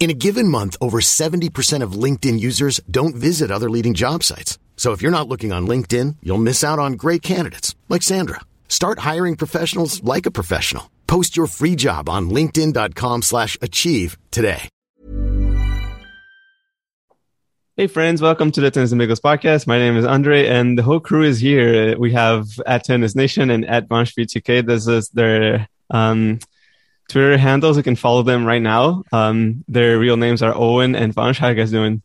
In a given month, over 70% of LinkedIn users don't visit other leading job sites. So if you're not looking on LinkedIn, you'll miss out on great candidates like Sandra. Start hiring professionals like a professional. Post your free job on linkedin.com/achieve today. Hey friends, welcome to the Tennis Amigos podcast. My name is Andre and the whole crew is here. We have at Tennis Nation and at Vanshvi2K. This is their um, Twitter handles. You can follow them right now. Um, their real names are Owen and Vansh. How you guys doing?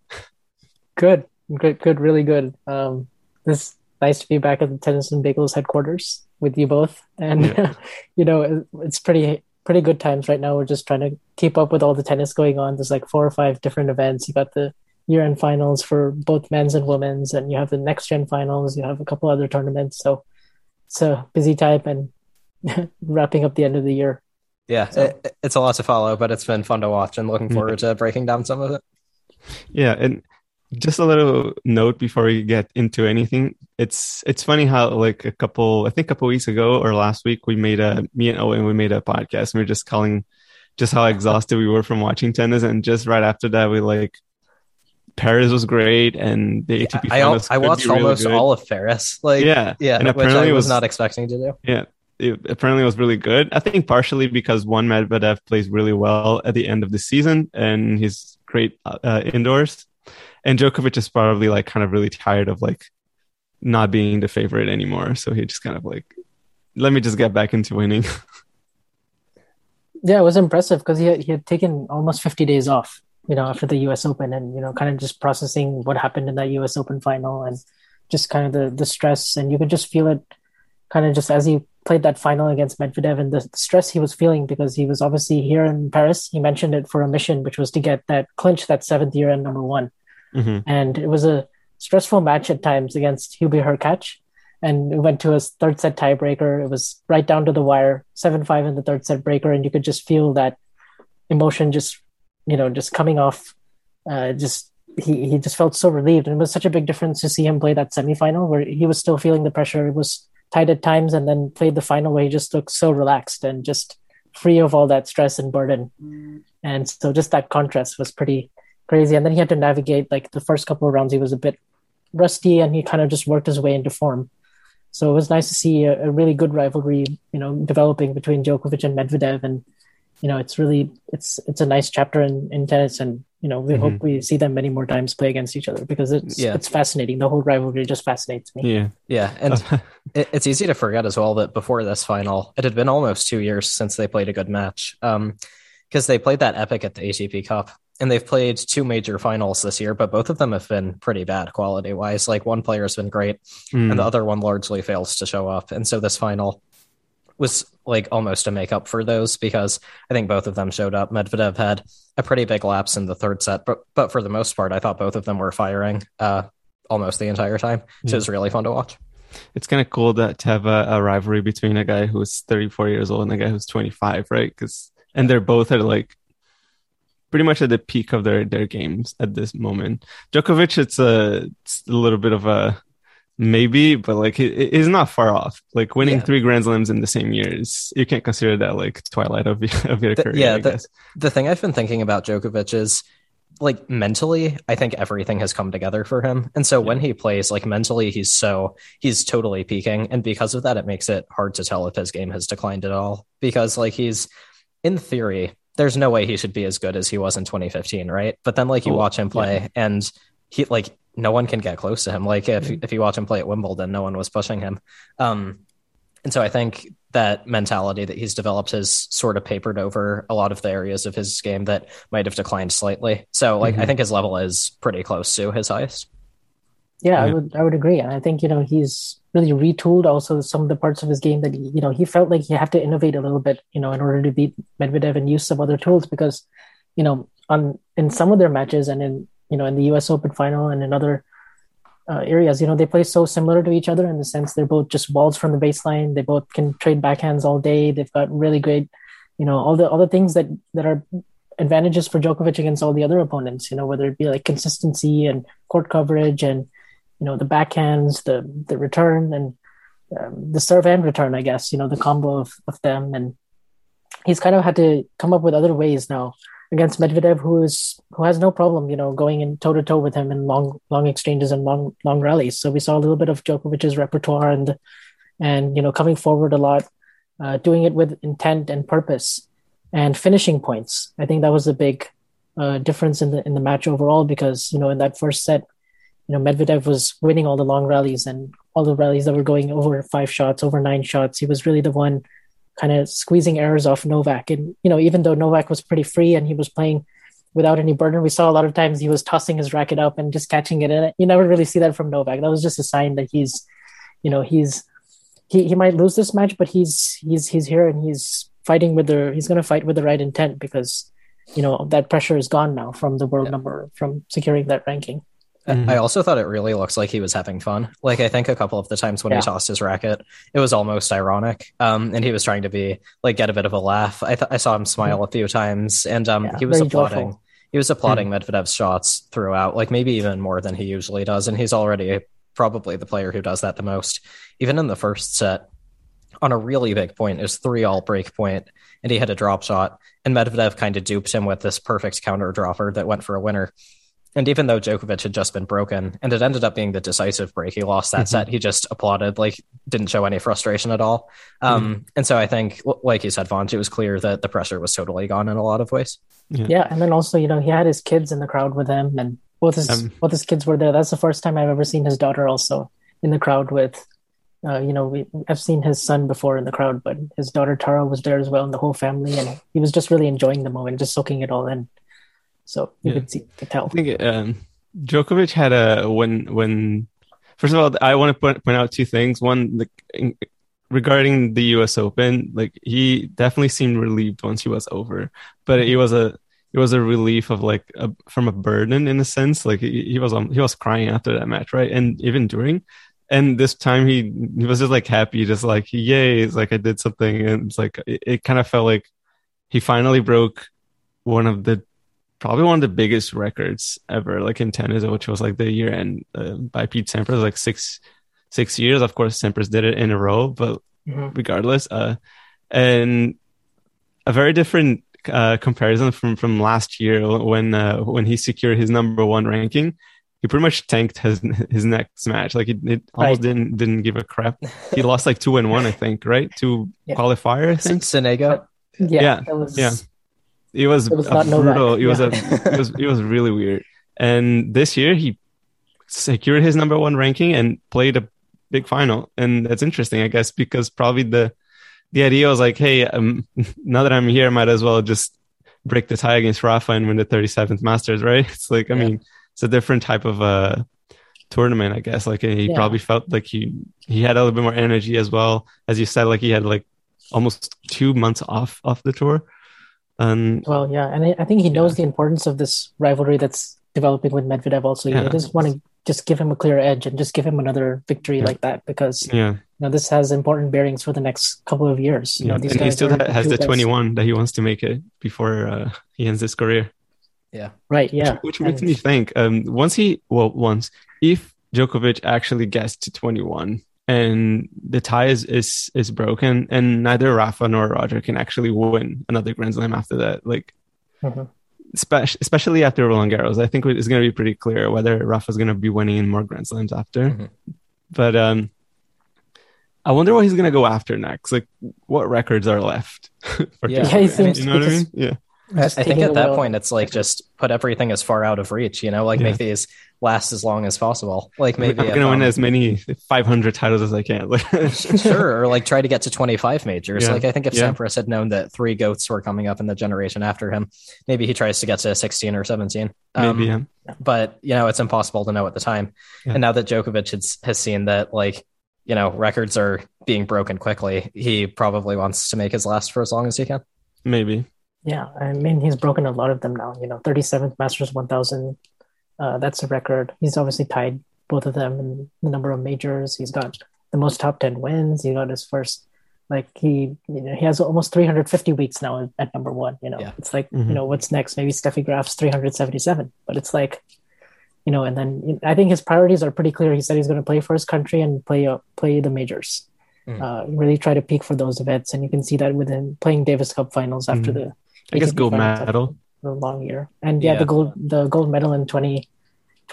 Good, good, good, really good. Um, it's nice to be back at the Tennis and Bagels headquarters with you both, and Yeah. you know it- it's pretty pretty good times right now. We're just trying to keep up with all the tennis going on. There's like four or five different events. You got the year end finals for both men's and women's, and you have the next gen finals. You have a couple other tournaments, so it's a busy time and wrapping up the end of the year. Yeah, So- it, it's a lot to follow, but it's been fun to watch and looking mm. forward to breaking down some of it. Yeah, and just a little note before we get into anything. It's it's funny how like a couple I think a couple weeks ago or last week we made a me and Owen we made a podcast and we are just calling just how exhausted we were from watching tennis and just right after that we like Paris was great and the ATP I, finals I watched really almost good. all of Paris. Like, yeah yeah, and which apparently I was was not expecting to do. Yeah, it apparently was really good. I think partially because one Medvedev plays really well at the end of the season and he's great uh, indoors, and Djokovic is probably like kind of really tired of like not being the favorite anymore. So he just kind of like, let me just get back into winning. Yeah, it was impressive because he had, he had taken almost 50 days off, you know, after the US Open and, you know, kind of just processing what happened in that US Open final and just kind of the, the stress. And you could just feel it kind of just as he played that final against Medvedev and the, stress he was feeling because he was obviously here in Paris. He mentioned it for a mission, which was to get that clinch that seventh year and number one. hmm And it was a stressful match at times against Hubie Hurkacz. And it went to a third set tiebreaker. It was right down to the wire, 7 5 in the third set breaker. And you could just feel that emotion just, you know, just coming off. Uh, just he, he just felt so relieved. And it was such a big difference to see him play that semifinal where he was still feeling the pressure. It was tight at times and then played the final where he just looked so relaxed and just free of all that stress and burden. And so just that contrast was pretty crazy. And then he had to navigate like the first couple of rounds, he was a bit rusty and he kind of just worked his way into form. So it was nice to see a, a really good rivalry, you know, developing between Djokovic and Medvedev. And, you know, it's really, it's, it's a nice chapter in, in tennis. And, you know, we Mhm. hope we see them many more times play against each other because it's, Yeah. it's fascinating. The whole rivalry just fascinates me. Yeah, Yeah, and it, it's easy to forget as well that before this final, it had been almost two years since they played a good match. Um, because they played that epic at the ATP Cup, and they've played two major finals this year, but both of them have been pretty bad quality wise. Like one player's been great, Mm. and the other one largely fails to show up. And so this final was like almost a makeup for those because I think both of them showed up. Medvedev had a pretty big lapse in the third set, but but for the most part, I thought both of them were firing uh, almost the entire time. So Yeah. it was really fun to watch. it's kind of cool that to have a, a rivalry between a guy who's 34 years old and a guy who's 25, right? Because and they're both at like pretty much at the peak of their their games at this moment. Djokovic, it's a it's a little bit of a maybe, but like he's not far off. Like winning Yeah. three Grand Slams in the same year is you can't consider that like twilight of your, of your The- career. yeah, I the- guess. The thing I've been thinking about Djokovic is like mentally, I think everything has come together for him. And so when he plays, like mentally, he's so he's totally peaking. And because of that, it makes it hard to tell if his game has declined at all. Because like he's in theory, there's no way he should be as good as he was in 2015, right? But then like you Oh, watch him play and he like no one can get close to him. Like if if you watch him play at Wimbledon, no one was pushing him. Um and so I think that mentality that he's developed has sort of papered over a lot of the areas of his game that might have declined slightly. So like I Mhm. think his level is pretty close to his highest. Yeah, I would I would agree. And I think, you know, he's really retooled also some of the parts of his game that he, you know, he felt like he had to innovate a little bit, you know, in order to beat Medvedev and use some other tools because, you know, on in some of their matches and in you know in the U.S. Open final and in other uh, areas, you know, they play so similar to each other in the sense they're both just balls from the baseline. They both can trade backhands all day. They've got really great, you know, all the all the things that that are advantages for Djokovic against all the other opponents. You know, whether it be like consistency and court coverage and you know the backhands, the the return and um, the serve and return. I guess you know the combo of of them, and he's kind of had to come up with other ways now against Medvedev, who is who has no problem, you know, going in toe to toe with him in long long exchanges and long long rallies. So we saw a little bit of Djokovic's repertoire and and you know coming forward a lot, uh, doing it with intent and purpose, and finishing points. I think that was a big uh, difference in the in the match overall because you know in that first set, you know Medvedev was winning all the long rallies and all the rallies that were going over five shots, over nine shots. He was really the one kind of squeezing errors off Novak. And, you know, even though Novak was pretty free and he was playing without any burden, we saw a lot of times he was tossing his racket up and just catching it. And you never really see that from Novak. That was just a sign that he's, you know, he's, he, he might lose this match, but he's, he's, he's here and he's fighting with the, he's going to fight with the right intent because, you know, that pressure is gone now from the world yeah. number, from securing that ranking. Mm-hmm. I also thought it really looks like he was having fun. Like I think a couple of the times when yeah. he tossed his racket, it was almost ironic. Um, and he was trying to be like get a bit of a laugh. I th- I saw him smile mm-hmm. a few times, and um, yeah, he was applauding. Joyful. He was applauding mm-hmm. Medvedev's shots throughout, like maybe even more than he usually does. And he's already probably the player who does that the most. Even in the first set, on a really big point, it was three all break point, and he had a drop shot, and Medvedev kind of duped him with this perfect counter dropper that went for a winner. And even though Djokovic had just been broken and it ended up being the decisive break, he lost that mm-hmm. set. He just applauded, like didn't show any frustration at all. Um, mm-hmm. And so I think, like you said, Vaughn, it was clear that the pressure was totally gone in a lot of ways. Yeah. yeah. And then also, you know, he had his kids in the crowd with him and both his, um, both his kids were there. That's the first time I've ever seen his daughter also in the crowd with, uh, you know, we, I've seen his son before in the crowd, but his daughter Tara was there as well and the whole family. And he was just really enjoying the moment, just soaking it all in. So you yeah. could see the tell. I think um, Djokovic had a when when first of all I want to point, point out two things. One, like regarding the U.S. Open, like he definitely seemed relieved once he was over, but it was a it was a relief of like a, from a burden in a sense. Like he, he was he was crying after that match, right? And even during. And this time he he was just like happy, just like yay! It's like I did something, and it's like it, it kind of felt like he finally broke one of the probably one of the biggest records ever, like in tennis, which was like the year end uh, by Pete Sampras, like six six years. Of course, Sampras did it in a row, but mm-hmm. regardless, uh, and a very different uh, comparison from from last year when uh, when he secured his number one ranking. He pretty much tanked his his next match. Like it, it almost right. didn't didn't give a crap. He lost like two and one, I think, right? To yeah. qualifier, I think. Sonego. Yeah, yeah, was... yeah. It was, it was brutal. It was a it was it was really weird. And this year he secured his number one ranking and played a big final. And that's interesting, I guess, because probably the the idea was like, hey, um, now that I'm here, I might as well just break the tie against Rafa and win the 37th Masters, right? It's like, I yeah. mean, it's a different type of uh, tournament, I guess. Like he yeah. probably felt like he he had a little bit more energy as well, as you said. Like he had like almost two months off off the tour. And well, yeah, and I think he knows yeah. the importance of this rivalry that's developing with Medvedev. Also, yeah. just want to just give him a clear edge and just give him another victory yeah. like that because yeah, you know, this has important bearings for the next couple of years. You yeah. know, these and he still has the guys. 21 that he wants to make it before uh, he ends his career. Yeah, right. Yeah, which, which makes me think. Um, once he well, once if Djokovic actually gets to 21 and the tie is, is is broken and neither Rafa nor Roger can actually win another Grand Slam after that. Like mm-hmm. especially, especially after Roland Garros, I think it's going to be pretty clear whether Rafa's going to be winning in more Grand Slams after. Mm-hmm. But um I wonder what he's going to go after next. Like what records are left? yeah, yeah you know what I mean? Yeah. I, I think at that point it's like just put everything as far out of reach, you know, like yeah. make these last as long as possible. Like maybe I'm gonna um, win as many 500 titles as I can. sure, or like try to get to 25 majors. Yeah. Like I think if yeah. Sampras had known that three goats were coming up in the generation after him, maybe he tries to get to 16 or 17. Um, maybe, yeah. But you know, it's impossible to know at the time. And now that Djokovic has, has seen that, like you know, records are being broken quickly, he probably wants to make his last for as long as he can. Maybe. Yeah, I mean he's broken a lot of them now. You know, 37th Masters 1000. Uh, that's a record. He's obviously tied both of them in the number of majors. He's got the most top 10 wins. He got his first like he you know he has almost 350 weeks now at number one you know yeah. it's like mm-hmm. you know what's next maybe steffi graf's 377 but it's like you know and then i think his priorities are pretty clear he said he's going to play for his country and play uh, play the majors mm. uh, really try to peak for those events and you can see that with him playing davis cup finals after mm. the i guess gold medal a long year and yeah, yeah, the gold the gold medal in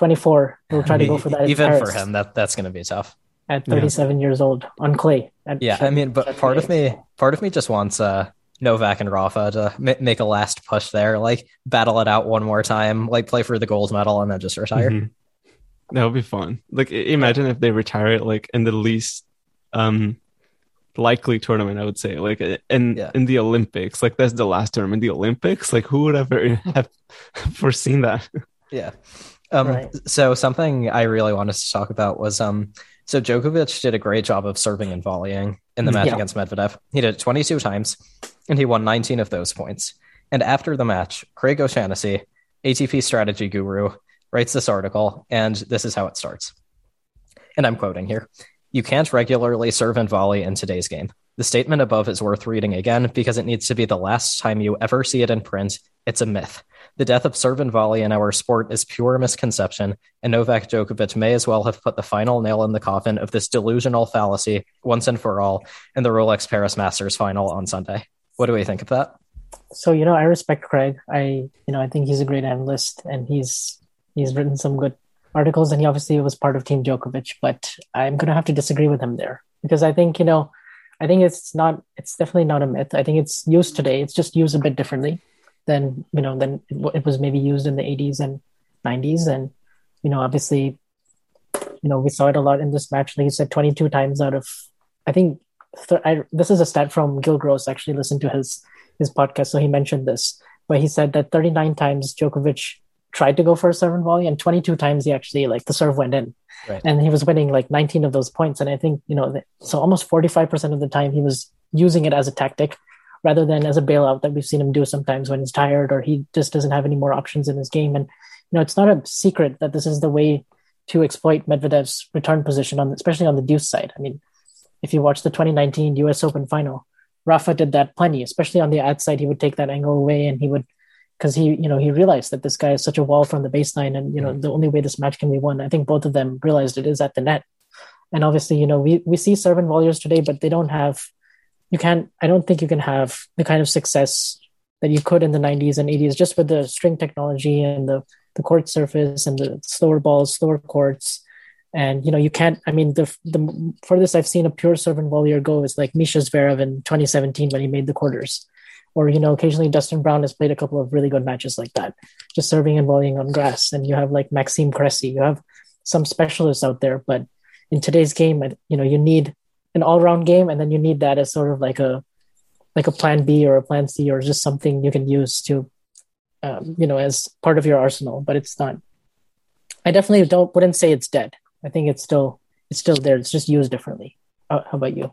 2024 we'll try to go for that even for him that that's going to be tough at 37 yeah. years old on clay. yeah, I mean, but part of me, part of me just wants uh, Novak and Rafa to m- make a last push there, like battle it out one more time, like play for the gold medal and then just retire. Mm-hmm. That would be fun. Like, imagine if they retire it like in the least um likely tournament. I would say, like in yeah. in the Olympics, like that's the last tournament, the Olympics. Like, who would ever have foreseen that? Yeah. Um, right. So something I really wanted to talk about was um so Djokovic did a great job of serving and volleying in the match yeah. against Medvedev. He did it 22 times, and he won 19 of those points. And after the match, Craig O'Shaughnessy, ATP strategy guru, writes this article, and this is how it starts. And I'm quoting here You can't regularly serve and volley in today's game. The statement above is worth reading again because it needs to be the last time you ever see it in print. It's a myth. The death of volley in our sport is pure misconception, and Novak Djokovic may as well have put the final nail in the coffin of this delusional fallacy once and for all in the Rolex Paris Masters final on Sunday. What do we think of that? So you know, I respect Craig. I you know I think he's a great analyst, and he's he's written some good articles, and he obviously was part of Team Djokovic. But I'm gonna have to disagree with him there because I think you know, I think it's not. It's definitely not a myth. I think it's used today. It's just used a bit differently than you know than it was maybe used in the 80s and 90s and you know obviously you know we saw it a lot in this match. Like you said 22 times out of i think th- I, this is a stat from gill gross actually listened to his his podcast. So he mentioned this where he said that 39 times Djokovic tried to go for a serve and volley and 22 times he actually like the serve went in. Right. and he was winning like 19 of those points. And i think you know so almost 45% of the time he was using it as a tactic rather than as a bailout that we've seen him do sometimes when he's tired or he just doesn't have any more options in his game. And you know, it's not a secret that this is the way to exploit Medvedev's return position on, especially on the deuce side. I mean, if you watch the 2019 U.S. Open final, Rafa did that plenty, especially on the ad side. He would take that angle away, and he would, because he, you know, he realized that this guy is such a wall from the baseline, and you know, the only way this match can be won, I think both of them realized it is at the net. And obviously, you know, we we see servant volleyers today, but they don't have you can't i don't think you can have the kind of success that you could in the 90s and 80s just with the string technology and the the court surface and the slower balls slower courts. And you know you can't i mean the the furthest i've seen a pure servant volleyer go is like misha zverev in 2017 when he made the quarters. Or you know occasionally dustin brown has played a couple of really good matches like that just serving and volleying on grass. And you have like maxime cressy you have some specialists out there but in today's game you know you need an all-round game and then you need that as sort of like a like a plan b or a plan c or just something you can use to um, you know as part of your arsenal but it's not. I definitely don't wouldn't say it's dead. I think it's still it's still there. It's just used differently. How, how about you?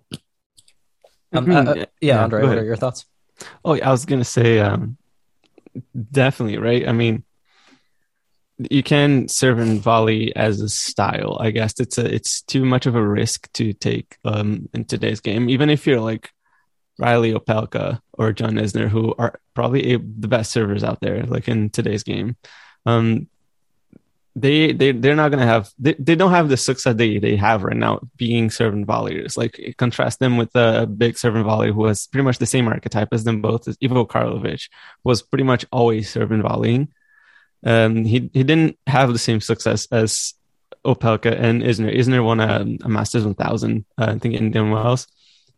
Um, uh, uh, yeah, yeah andre what are your thoughts? Oh i was gonna say um definitely right? I mean you can serve and volley as a style. I guess it's a it's too much of a risk to take um, in today's game. Even if you're like Reilly Opelka or John Isner, who are probably a, the best servers out there, like in today's game, um, they they they're not gonna have they, they don't have the success they they have right now being serve and volleyers. Like contrast them with a big serve and volley who has pretty much the same archetype as them both. As Ivo Karlovic was pretty much always serve and volleying um, he he didn't have the same success as Opelka and Isner. Isner won a, a Masters 1000, uh, I think in Indian Wells,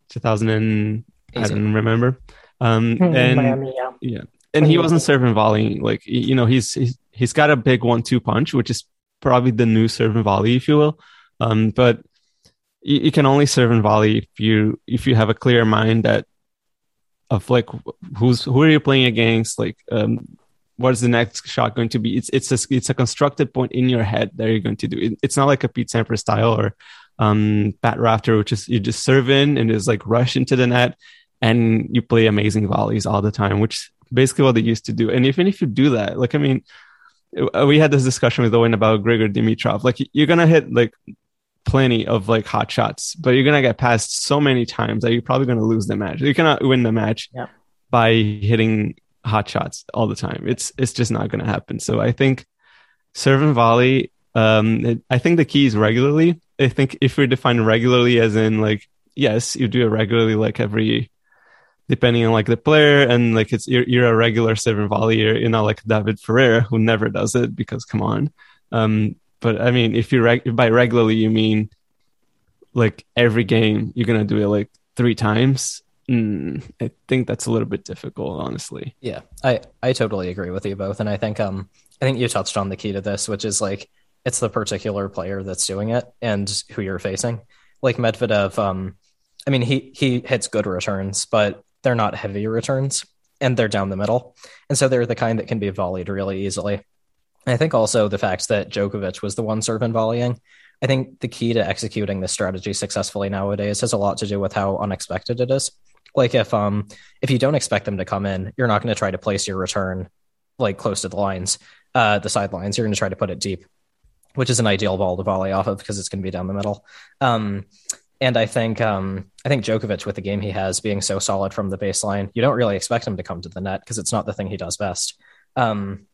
2000 and I don't remember. Um, mm-hmm. and Miami, yeah. yeah. and he wasn't serving volley. Like you know, he's he's, he's got a big one-two punch, which is probably the new serve and volley, if you will. Um, but you, you, can only serve and volley if you if you have a clear mind that of like who's who are you playing against, like um, what is the next shot going to be? It's it's a it's a constructed point in your head that you're going to do. It, it's not like a Pete Sampras style or um, Pat Rafter, which is you just serve in and is like rush into the net and you play amazing volleys all the time, which basically what they used to do. And even if you do that, like, I mean, uh, we had this discussion with Owen about Grigor Dimitrov. Like, you're going to hit like plenty of like hot shots, but you're going to get passed so many times that you're probably going to lose the match. You cannot win the match yeah. by hitting hot shots all the time. It's, it's just not going to happen. So I think serve and volley, um, it, I think the key is regularly. I think if we define regularly as in like, yes, you do it regularly, like every depending on like the player and like it's you're, you're a regular seven volley you're, you're not like david ferrer who never does it because come on um but i mean if you reg- by regularly you mean like every game you're gonna do it like three times mm, i think that's a little bit difficult honestly yeah i i totally agree with you both and i think um i think you touched on the key to this which is like it's the particular player that's doing it and who you're facing like medvedev um I mean, he he hits good returns, but they're not heavy returns and they're down the middle. And so they're the kind that can be volleyed really easily. I think also the fact that Djokovic was the one serving volleying. I think the key to executing this strategy successfully nowadays has a lot to do with how unexpected it is. Like if um if you don't expect them to come in, you're not going to try to place your return like close to the lines, uh the sidelines. You're going to try to put it deep, which is an ideal ball to volley off of because it's going to be down the middle. Um and I think um, I think Djokovic with the game he has being so solid from the baseline, you don't really expect him to come to the net because it's not the thing he does best. Um,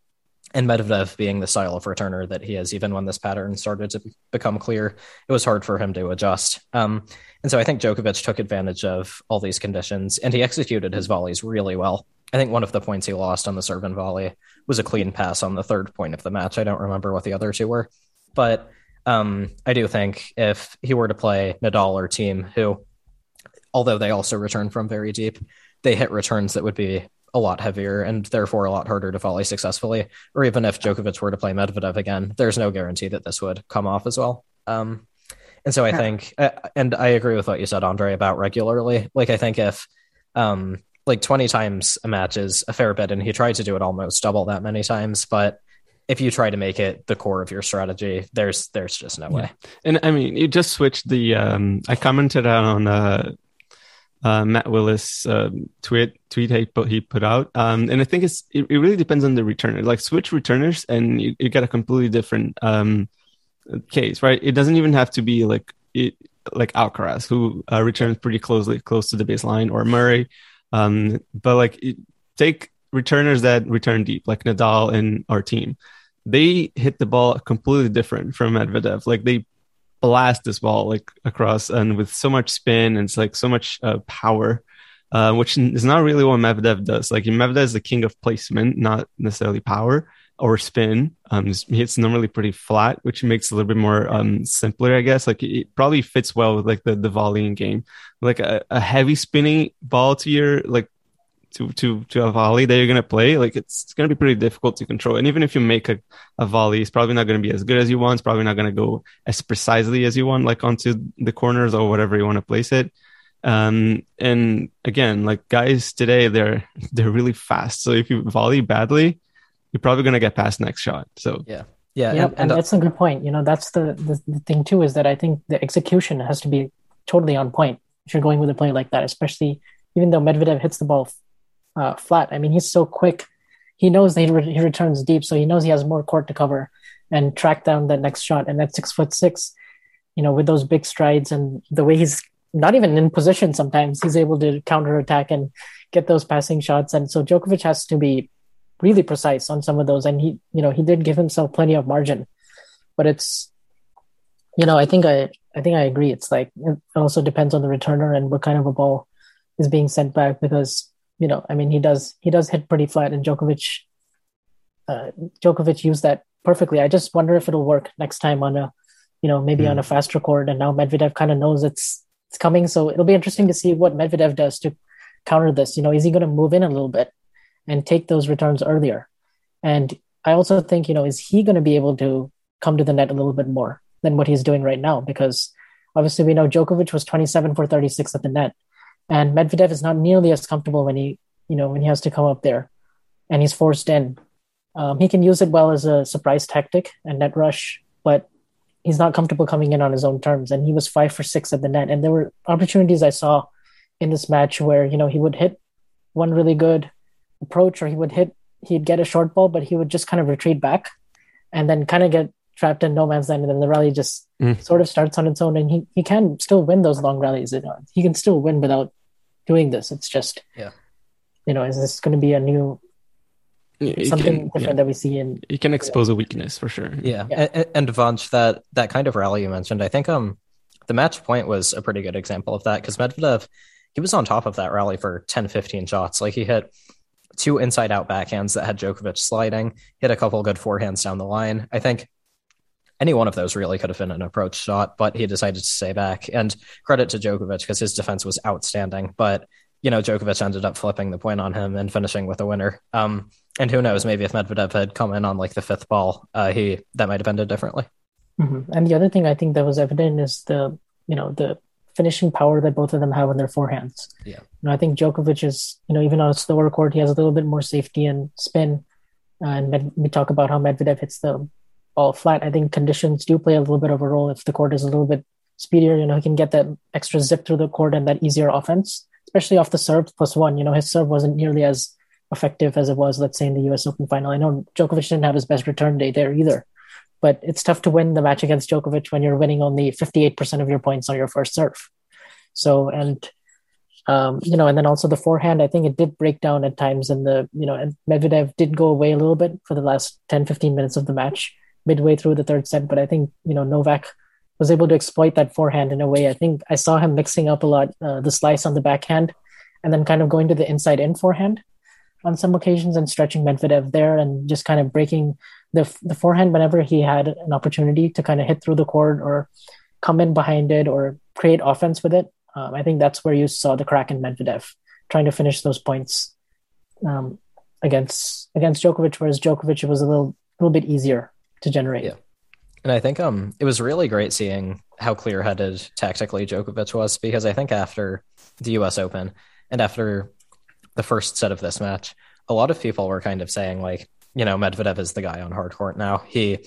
and Medvedev being the style of returner that he is, even when this pattern started to become clear, it was hard for him to adjust. Um, and so I think Djokovic took advantage of all these conditions and he executed his volleys really well. I think one of the points he lost on the serve and volley was a clean pass on the third point of the match. I don't remember what the other two were, but um, I do think if he were to play Nadal or Thiem, who, although they also return from very deep, they hit returns that would be a lot heavier and therefore a lot harder to volley successfully. Or even if Djokovic were to play Medvedev again, there's no guarantee that this would come off as well. Um, and so I think, uh, and I agree with what you said, Andre, about regularly. Like, I think if, um, like 20 times a match is a fair bit, and he tried to do it almost double that many times, but if you try to make it the core of your strategy, there's there's just no way. And I mean, you just switched the. Um, I commented on uh, uh, Matt Willis uh, tweet tweet he put, he put out, um, and I think it's it, it, really depends on the returner. Like switch returners, and you, you get a completely different um, case, right? It doesn't even have to be like it, like Alcaraz, who uh, returns pretty closely close to the baseline, or Murray. Um, but like it, take returners that return deep, like Nadal and our team. they hit the ball completely different from Medvedev. Like they blast this ball like across and with so much spin and it's like so much uh, power, uh, which is not really what Medvedev does. Like Medvedev is the king of placement, not necessarily power or spin. Um, he hits normally pretty flat, which makes it a little bit more um, simpler, I guess. Like it probably fits well with like the the volleying game. Like a, a heavy spinning ball to your like to to to a volley that you're gonna play, like it's, it's gonna be pretty difficult to control. And even if you make a, a volley, it's probably not gonna be as good as you want. It's probably not gonna go as precisely as you want, like onto the corners or whatever you want to place it. Um, and again, like guys today, they're they're really fast. So if you volley badly, you're probably gonna get past next shot. So yeah. Yeah, yeah, and, and, and that's a good point. You know, that's the, the the thing too is that I think the execution has to be totally on point if you're going with a play like that, especially even though Medvedev hits the ball uh, flat. I mean, he's so quick. He knows that he, re- he returns deep, so he knows he has more court to cover and track down that next shot. And at six foot six, you know, with those big strides and the way he's not even in position sometimes, he's able to counter attack and get those passing shots. And so Djokovic has to be really precise on some of those. And he, you know, he did give himself plenty of margin, but it's, you know, I think I, I think I agree. It's like it also depends on the returner and what kind of a ball is being sent back because you know, I mean, he does he does hit pretty flat, and Djokovic, uh, Djokovic used that perfectly. I just wonder if it'll work next time on a, you know, maybe mm. on a faster court. And now Medvedev kind of knows it's it's coming, so it'll be interesting to see what Medvedev does to counter this. You know, is he going to move in a little bit and take those returns earlier? And I also think, you know, is he going to be able to come to the net a little bit more than what he's doing right now? Because obviously we know Djokovic was 27 for 36 at the net. And Medvedev is not nearly as comfortable when he, you know, when he has to come up there, and he's forced in. Um, he can use it well as a surprise tactic and net rush, but he's not comfortable coming in on his own terms. And he was five for six at the net, and there were opportunities I saw in this match where you know he would hit one really good, approach or he would hit, he'd get a short ball, but he would just kind of retreat back and then kind of get trapped in no man's land. And then the rally just Mm. sort of starts on its own. And he, he can still win those long rallies. You know, he can still win without doing this. It's just, Yeah. you know, is this going to be a new You something can, different yeah, that we see in you can expose a weakness for sure. Yeah, Yeah. And, and Vansh, that that kind of rally you mentioned, I think um the match point was a pretty good example of that because Medvedev he was on top of that rally for 10, 15 shots. Like he hit two inside out backhands that had Djokovic sliding, hit a couple good forehands down the line. I think any one of those really could have been an approach shot, but he decided to stay back. And credit to Djokovic because his defense was outstanding. But you know, Djokovic ended up flipping the point on him and finishing with a winner. Um, and who knows, maybe if Medvedev had come in on like the fifth ball, uh, he that might have ended differently. Mhm. And the other thing I think that was evident is the you know the finishing power that both of them have on their forehands. Yeah. You know, I think Djokovic is you know even on a slower court he has a little bit more safety and spin. And Med- we talk about how Medvedev hits the ball flat. I think conditions do play a little bit of a role. If the court is a little bit speedier, you know he can get that extra zip through the court and that easier offense, especially off the serve plus one. You know his serve wasn't nearly as effective as it was, let's say, in the U.S. Open final. I know Djokovic didn't have his best return day there either but it's tough to win the match against Djokovic when you're winning only 58% of your points on your first serve. So, and, um, you know, and then also the forehand, I think it did break down at times and the, you know, and Medvedev did go away a little bit for the last 10, 15 minutes of the match midway through the third set. But I think, you know, Novak was able to exploit that forehand in a way. I think I saw him mixing up a lot, uh, the slice on the backhand and then kind of going to the inside in forehand on some occasions and stretching Medvedev there and just kind of breaking the the forehand whenever he had an opportunity to kind of hit through the court or come in behind it or create offense with it. Um, I think that's where you saw the crack in Medvedev trying to finish those points um, against against Djokovic, whereas Djokovic was a little little bit easier to generate. Yeah. And I think um it was really great seeing how clear headed tactically Djokovic was because I think after the US Open and after the first set of this match, a lot of people were kind of saying like, you know, Medvedev is the guy on hard court now. He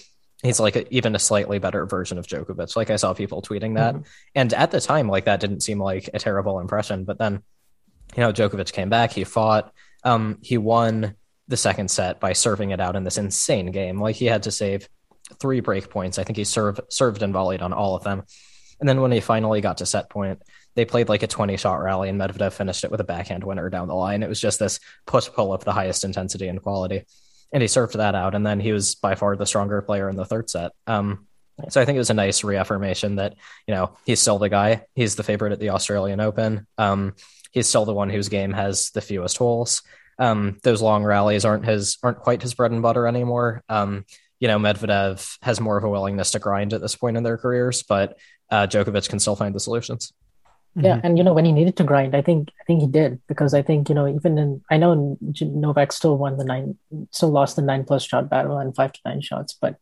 he's like a, even a slightly better version of Djokovic. Like I saw people tweeting that. Mhm. And at the time, like that didn't seem like a terrible impression. But then, you know, Djokovic came back, he fought, um, he won the second set by serving it out in this insane game. Like he had to save three break points. I think he served served and volleyed on all of them. And then when he finally got to set point, they played like a 20 shot rally and Medvedev finished it with a backhand winner down the line. It was just this push pull of the highest intensity and quality. And he served that out. And then he was by far the stronger player in the third set. Um, so I think it was a nice reaffirmation that, you know, he's still the guy. He's the favorite at the Australian Open. Um, he's still the one whose game has the fewest holes. Um, those long rallies aren't his aren't quite his bread and butter anymore. Um, you know, Medvedev has more of a willingness to grind at this point in their careers, but uh, Djokovic can still find the solutions. Yeah, and you know when he needed to grind, I think I think he did because I think you know even in I know Novak still won the nine, still lost the nine plus shot battle and five to nine shots, but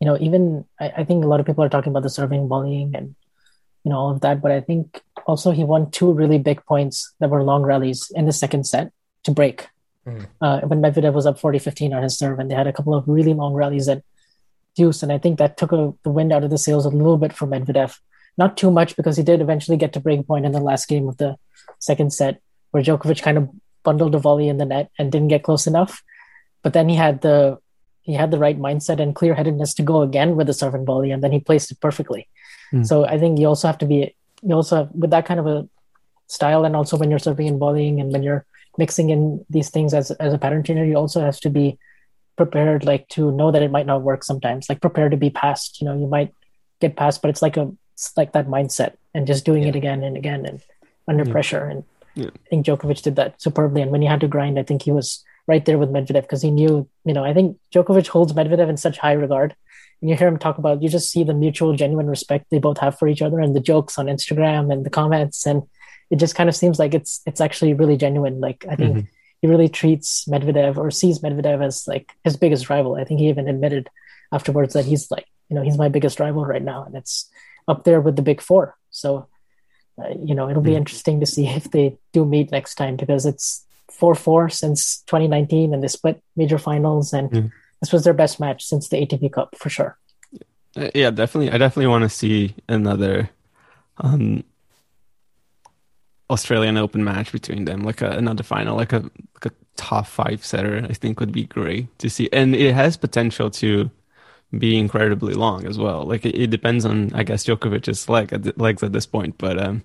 you know even I, I think a lot of people are talking about the serving, volleying, and you know all of that, but I think also he won two really big points that were long rallies in the second set to break. Mhm. Uh, when Medvedev was up 40-15 on his serve, and they had a couple of really long rallies at deuce, and I think that took a, the wind out of the sails a little bit for Medvedev not too much because he did eventually get to break point in the last game of the second set where Djokovic kind of bundled a volley in the net and didn't get close enough. But then he had the he had the right mindset and clear headedness to go again with the serve and volley and then he placed it perfectly. Hmm. So I think you also have to be you also have, with that kind of a style and also when you're serving and volleying and when you're mixing in these things as as a pattern trainer, you also have to be prepared like to know that it might not work sometimes. Like prepare to be passed. You know, you might get passed, but it's like a it's like that mindset and just doing Yeah. it again and again and under Yeah. pressure. And Yeah. I think Djokovic did that superbly. And when he had to grind, I think he was right there with Medvedev because he knew, you know, I think Djokovic holds Medvedev in such high regard. And you hear him talk about, you just see the mutual, genuine respect they both have for each other and the jokes on Instagram and the comments. And it just kind of seems like it's it's actually really genuine. Like I think Mhm. he really treats Medvedev or sees Medvedev as like his biggest rival. I think he even admitted afterwards that he's like, you know, he's my biggest rival right now, and it's up there with the big four. So, uh, you know, it'll be Mhm. interesting to see if they do meet next time because it's four four since 2019, and they split major finals, and Mhm. this was their best match since the ATP Cup for sure. Uh, yeah, definitely. I definitely want to see another, um, Australian Open match between them, like a, another final, like a like a top five setter. I think would be great to see, and it has potential to be incredibly long as well. Like it, it depends on, I guess, Djokovic's leg at legs at this point, but um,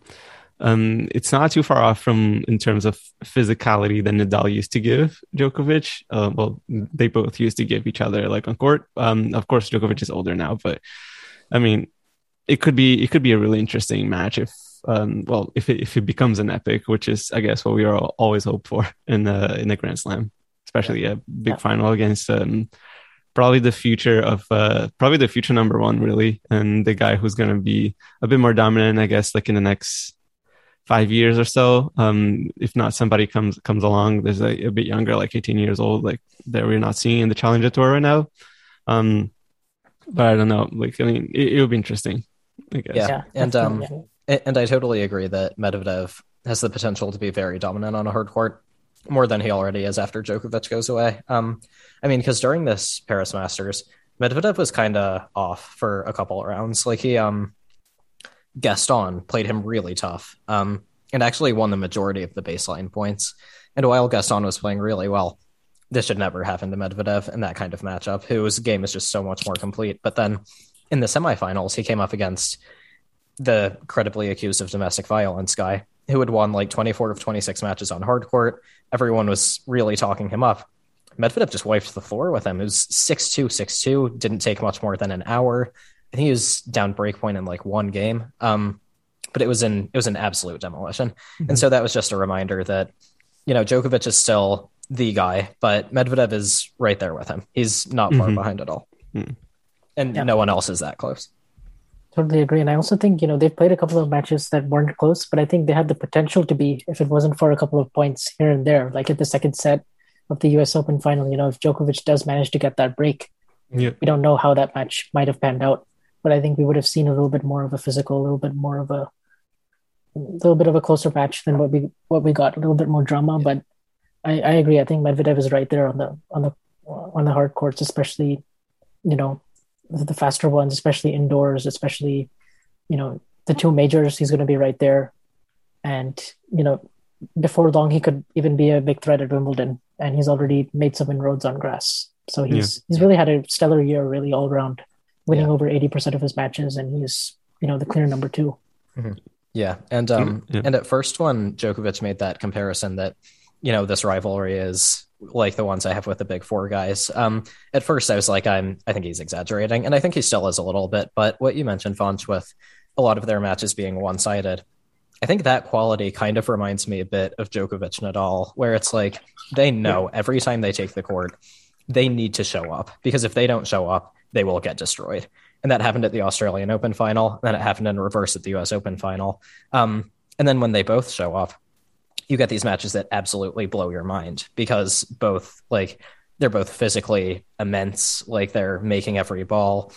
um, it's not too far off from in terms of physicality than Nadal used to give Djokovic. Uh, well, they both used to give each other like on court. Um, of course, Djokovic is older now, but I mean, it could be it could be a really interesting match if um, well if it, if it becomes an epic, which is I guess what we are always hope for in a in a Grand Slam, especially a big yeah. final against um, probably the future of uh, probably the future number one really, and the guy who's going to be a bit more dominant, I guess, like in the next five years or so. Um, if not somebody comes comes along, there's a, a, bit younger, like 18 years old, like that we're not seeing in the Challenger Tour right now. Um, but I don't know. Like, I mean, it, will be interesting. I guess. Yeah, yeah and um, and I totally agree that Medvedev has the potential to be very dominant on a hard court, more than he already is after Djokovic goes away. Um, I mean, because during this Paris Masters, Medvedev was kind of off for a couple rounds. Like he um Gaston played him really tough um, and actually won the majority of the baseline points. And while Gaston was playing really well, this should never happen to Medvedev in that kind of matchup, whose game is just so much more complete. But then in the semifinals, he came up against the credibly accused of domestic violence guy who had won like 24 of 26 matches on hard court. Everyone was really talking him up. Medvedev just wiped the floor with him. It was 6 2, 6 2, didn't take much more than an hour. I think he was down breakpoint in like one game. Um, but it was in it was an absolute demolition. Mm-hmm. And so that was just a reminder that you know Djokovic is still the guy, but Medvedev is right there with him. He's not far mm-hmm. behind at all. Mm-hmm. And yeah. no one else is that close. Totally agree. And I also think, you know, they've played a couple of matches that weren't close, but I think they had the potential to be if it wasn't for a couple of points here and there, like at the second set of the US Open final, you know, if Djokovic does manage to get that break, yeah. we don't know how that match might have panned out but I think we would have seen a little bit more of a physical, a little bit more of a, a little bit of a closer match than what we what we got, a little bit more drama. But I, I agree. I think Medvedev is right there on the on the on the hard courts, especially you know the faster ones, especially indoors, especially you know the two majors. He's going to be right there, and you know before long he could even be a big threat at Wimbledon, and he's already made some inroads on grass. So he's yeah. he's really had a stellar year, really all around winning yeah. over 80% of his matches and he's you know the clear number 2 mm-hmm. yeah and um yeah. and at first when Djokovic made that comparison that you know this rivalry is like the ones I have with the big four guys. Um, at first I was like, I'm, I think he's exaggerating, and I think he still is a little bit. But what you mentioned, Vansh, with a lot of their matches being one sided, I think that quality kind of reminds me a bit of Djokovic Nadal, where it's like they know every time they take the court, they need to show up because if they don't show up, they will get destroyed. And that happened at the Australian Open final. Then it happened in reverse at the US Open final. Um, and then when they both show up, you get these matches that absolutely blow your mind because both like they're both physically immense, like they're making every ball,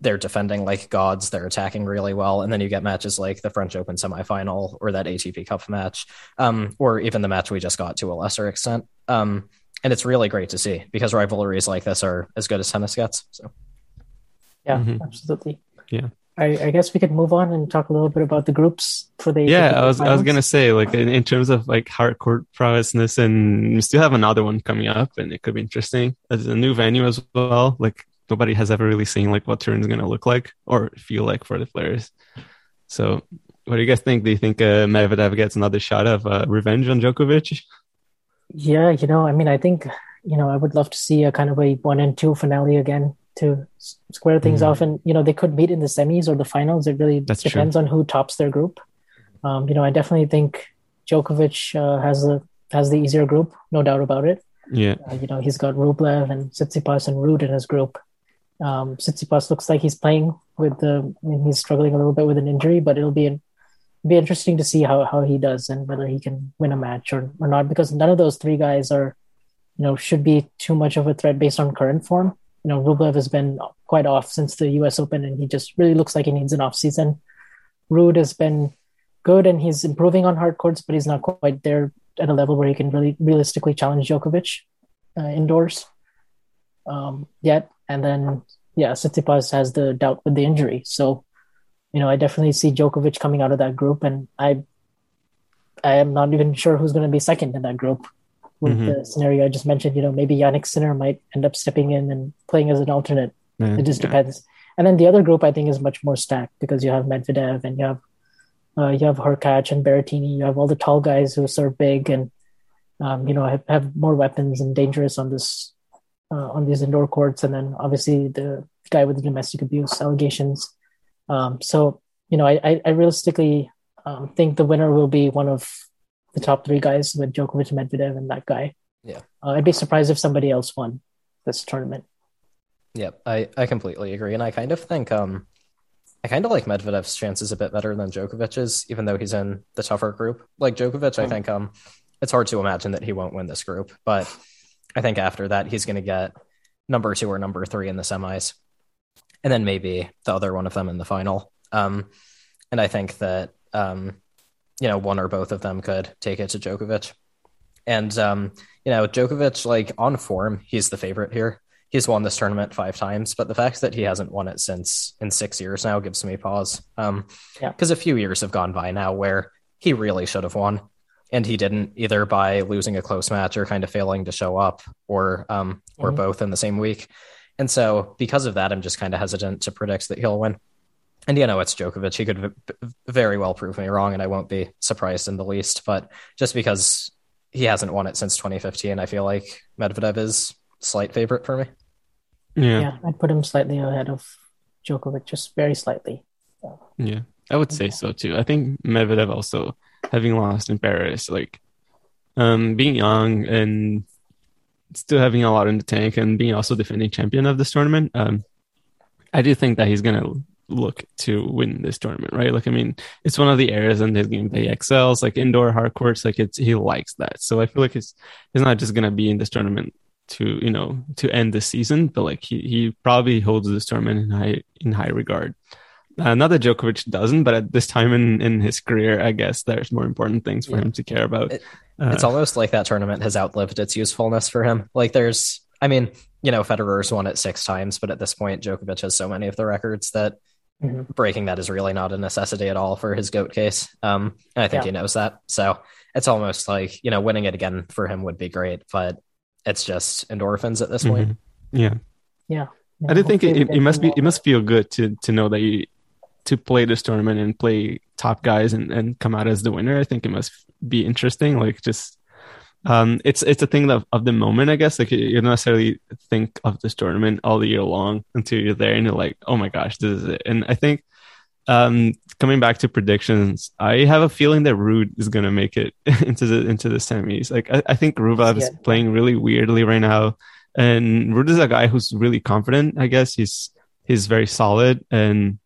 they're defending like gods, they're attacking really well, and then you get matches like the French Open semifinal or that ATP Cup match, um, or even the match we just got to a lesser extent. Um, and it's really great to see because rivalries like this are as good as tennis gets. So. Yeah, mm-hmm. absolutely. Yeah. I, I, guess we could move on and talk a little bit about the groups for the. Yeah, I was finals. I was gonna say like in, in terms of like hardcore prowessness, and we still have another one coming up, and it could be interesting. As a new venue as well. Like nobody has ever really seen like what Turin is gonna look like or feel like for the players. So, what do you guys think? Do you think uh, Medvedev gets another shot of uh, revenge on Djokovic? Yeah, you know, I mean, I think you know, I would love to see a kind of a one and two finale again to square things mm. off. And you know, they could meet in the semis or the finals. It really That's depends true. on who tops their group. Um, you know, I definitely think Djokovic uh, has the has the easier group, no doubt about it. Yeah, uh, you know, he's got Rublev and Tsitsipas and Ruud in his group. Um, Tsitsipas looks like he's playing with the. I mean, he's struggling a little bit with an injury, but it'll be be interesting to see how how he does and whether he can win a match or or not. Because none of those three guys are, you know, should be too much of a threat based on current form you know, Rublev has been quite off since the U.S. Open, and he just really looks like he needs an off season. Ruud has been good, and he's improving on hard courts, but he's not quite there at a level where he can really realistically challenge Djokovic uh, indoors um, yet. And then, yeah, Tsitsipas has the doubt with the injury. So, you know, I definitely see Djokovic coming out of that group, and I, I am not even sure who's going to be second in that group. With Mhm. the scenario I just mentioned, you know, maybe Jannik Sinner might end up stepping in and playing as an alternate. Yeah, It just yeah. depends. And then the other group I think is much more stacked because you have Medvedev and you have uh, you have Hurkacz and Berrettini. You have all the tall guys who serve big and um, you know have, have more weapons and dangerous on this uh, on these indoor courts. And then obviously the guy with the domestic abuse allegations. Um, so you know I I, I realistically um, think the winner will be one of the top three guys with Djokovic, Medvedev, and that guy. Yeah. uh, I'd be surprised if somebody else won this tournament. Yep, I, I completely agree. And I kind of think um I kind of like Medvedev's chances a bit better than Djokovic's, even though he's in the tougher group. Like Djokovic, I Mm. think um it's hard to imagine that he won't win this group. But I think after that he's gonna get number two or number three in the semis. And then maybe the other one of them in the final. Um and I think that um you know, one or both of them could take it to Djokovic. And um, you know, Djokovic, like on form, he's the favorite here he's won this tournament five times, but the fact that he hasn't won it since in six years now gives me pause. Um, Yeah. because a few years have gone by now where he really should have won, and he didn't either by losing a close match or kind of failing to show up, or um, or Mhm. both in the same week. And so, because of that, I'm just kind of hesitant to predict that he'll win. And you know, it's Djokovic. He could v- very well prove me wrong, and I won't be surprised in the least. But just because he hasn't won it since 2015, I feel like Medvedev is slight favorite for me. Yeah, Yeah, I'd put him slightly ahead of Djokovic, just very slightly. yeah, I would say so too. I think Medvedev also having lost in Paris, like um, being young and still having a lot in the tank, and being also defending champion of this tournament. Um, I do think that he's gonna look to win this tournament, right? Like, I mean, it's one of the areas in his game that he excels, like indoor hard courts. Like, it's he likes that. So I feel like it's he's not just gonna be in this tournament to you know to end the season, but like he he probably holds this tournament in high in high regard. Uh, not that Djokovic doesn't, but at this time in, in his career, I guess there's more important things for Yeah. him to care about. It- Uh, it's almost like that tournament has outlived its usefulness for him. Like there's, I mean, you know, Federer's won it six times, but at this point, Djokovic has so many of the records that Mhm. breaking that is really not a necessity at all for his goat case. Um, and I think Yeah. he knows that. So it's almost like you know, winning it again for him would be great, but it's just endorphins at this point. mhm. Yeah. Yeah. I do think it, it, it must be it must feel good to to know that you to play this tournament and play top guys and, and come out as the winner. I think it must be interesting. Like just um it's it's a thing of, of the moment, I guess. Like you don't necessarily think of this tournament all the year long until you're there and you're like, oh my gosh, this is it. And I think um coming back to predictions, I have a feeling that Ruud is gonna make it into the into the semis. Like I, I think Rublev is playing really weirdly right now. And Ruud is a guy who's really confident. I guess he's he's very solid, and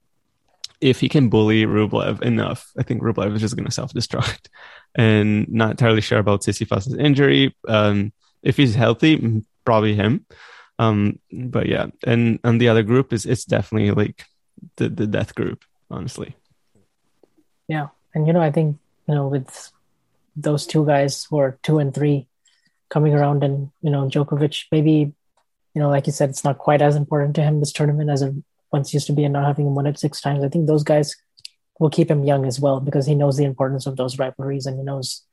if he can bully Rublev enough, I think Rublev is just going to self destruct. And not entirely sure about Tsitsipas's injury. Um, if he's healthy, probably him. Um, but yeah, and and the other group is it's definitely like the the death group, honestly. Yeah, and you know, I think you know with those two guys who are two and three coming around, and you know, Djokovic maybe, you know, like you said, it's not quite as important to him this tournament as it once used to be, and not having him won it six times. I think those guys will keep him young as well because he knows the importance of those rivalries, and he knows,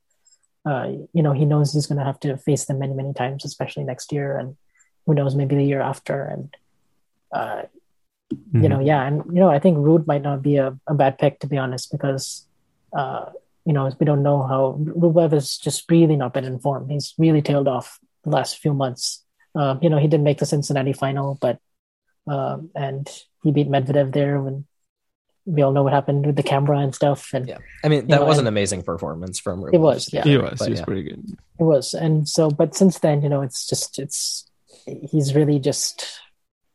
uh, you know, he knows he's going to have to face them many, many times, especially next year, and who knows, maybe the year after, and. Uh, you know, yeah, and you know, I think Ruud might not be a, a bad pick to be honest, because uh, you know we don't know how Rublev has just really not been informed. He's really tailed off the last few months. Um, you know, he didn't make the Cincinnati final, but um, and he beat Medvedev there when we all know what happened with the camera and stuff, and Yeah, I mean that know, was and- an amazing performance from Rublev. It was, yeah. he was But he was yeah. pretty good. it was, and so, but since then, you know, it's just it's he's really just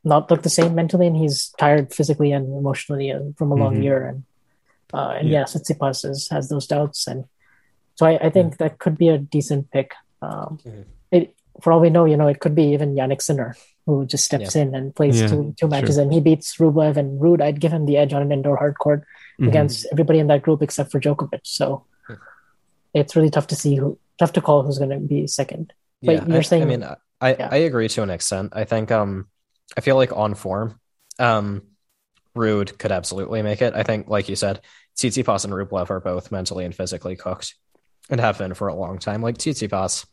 not looked the same mentally, and he's tired physically and emotionally from a long Mhm. year, and uh, and Yeah. yeah, Tsitsipas is, has those doubts, and so I, I think that could be a decent pick. Um, Mhm. it, for all we know, you know, it could be even Jannik Sinner who just steps in and plays Yeah, two two matches, sure. and he beats Rublev and Ruud. I'd give him the edge on an indoor hard court Mhm. against everybody in that group except for Djokovic. So Hmm. it's really tough to see who tough to call who's going to be second. But yeah, you're I, saying- I mean, I, Yeah. I agree to an extent. I think um, I feel like on form, um, Ruud could absolutely make it. I think, like you said, Tsitsipas and Rublev are both mentally and physically cooked. and have been for a long time. Like Tsitsipas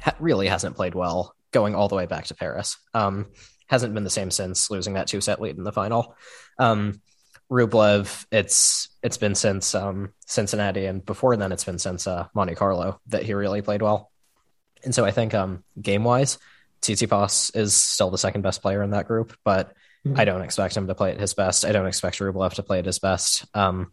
ha- really hasn't played well going all the way back to Paris. Um, hasn't been the same since losing that two set lead in the final. Um, Rublev, it's it's been since um, Cincinnati, and before then, it's been since uh, Monte Carlo that he really played well. And so I think um, game wise, Tsitsipas is still the second best player in that group, but mm-hmm. I don't expect him to play at his best. I don't expect Rublev to play at his best. Um,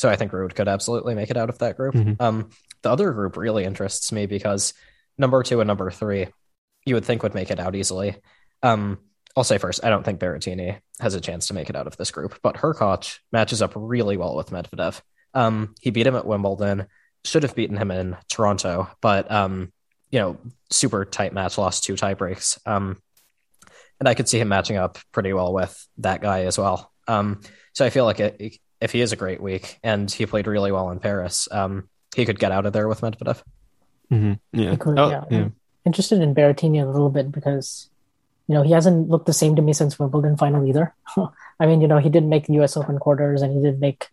So I think Ruud could absolutely make it out of that group. Mm-hmm. Um, the other group really interests me because number two and number three, you would think would make it out easily. Um, I'll say first, I don't think Berrettini has a chance to make it out of this group, but Hurkacz matches up really well with Medvedev. Um, he beat him at Wimbledon, should have beaten him in Toronto, but um, you know, super tight match, lost two tie breaks. Um, and I could see him matching up pretty well with that guy as well. Um, so I feel like it, if he is a great week and he played really well in Paris, um, he could get out of there with Medvedev. Mm-hmm. Yeah. Could, oh, yeah. yeah. interested in Berrettini a little bit because you know, he hasn't looked the same to me since Wimbledon final either. I mean, you know, he didn't make the U.S. Open quarters, and he did make,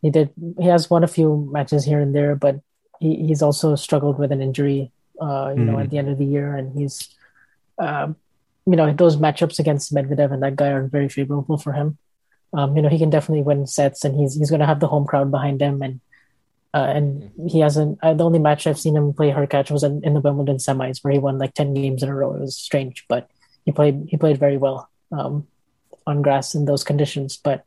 he did, he has won a few matches here and there, but he, he's also struggled with an injury, uh, you mm know, at mm-hmm. the end of the year, and he's, uh, you know, those matchups against Medvedev and that guy are very favorable for him. Um, you know, he can definitely win sets, and he's he's going to have the home crowd behind him, and uh, and he hasn't. Uh, the only match I've seen him play Hurkacz was in, in, the Wimbledon semis, where he won like ten games in a row. It was strange, but he played he played very well um, on grass in those conditions. But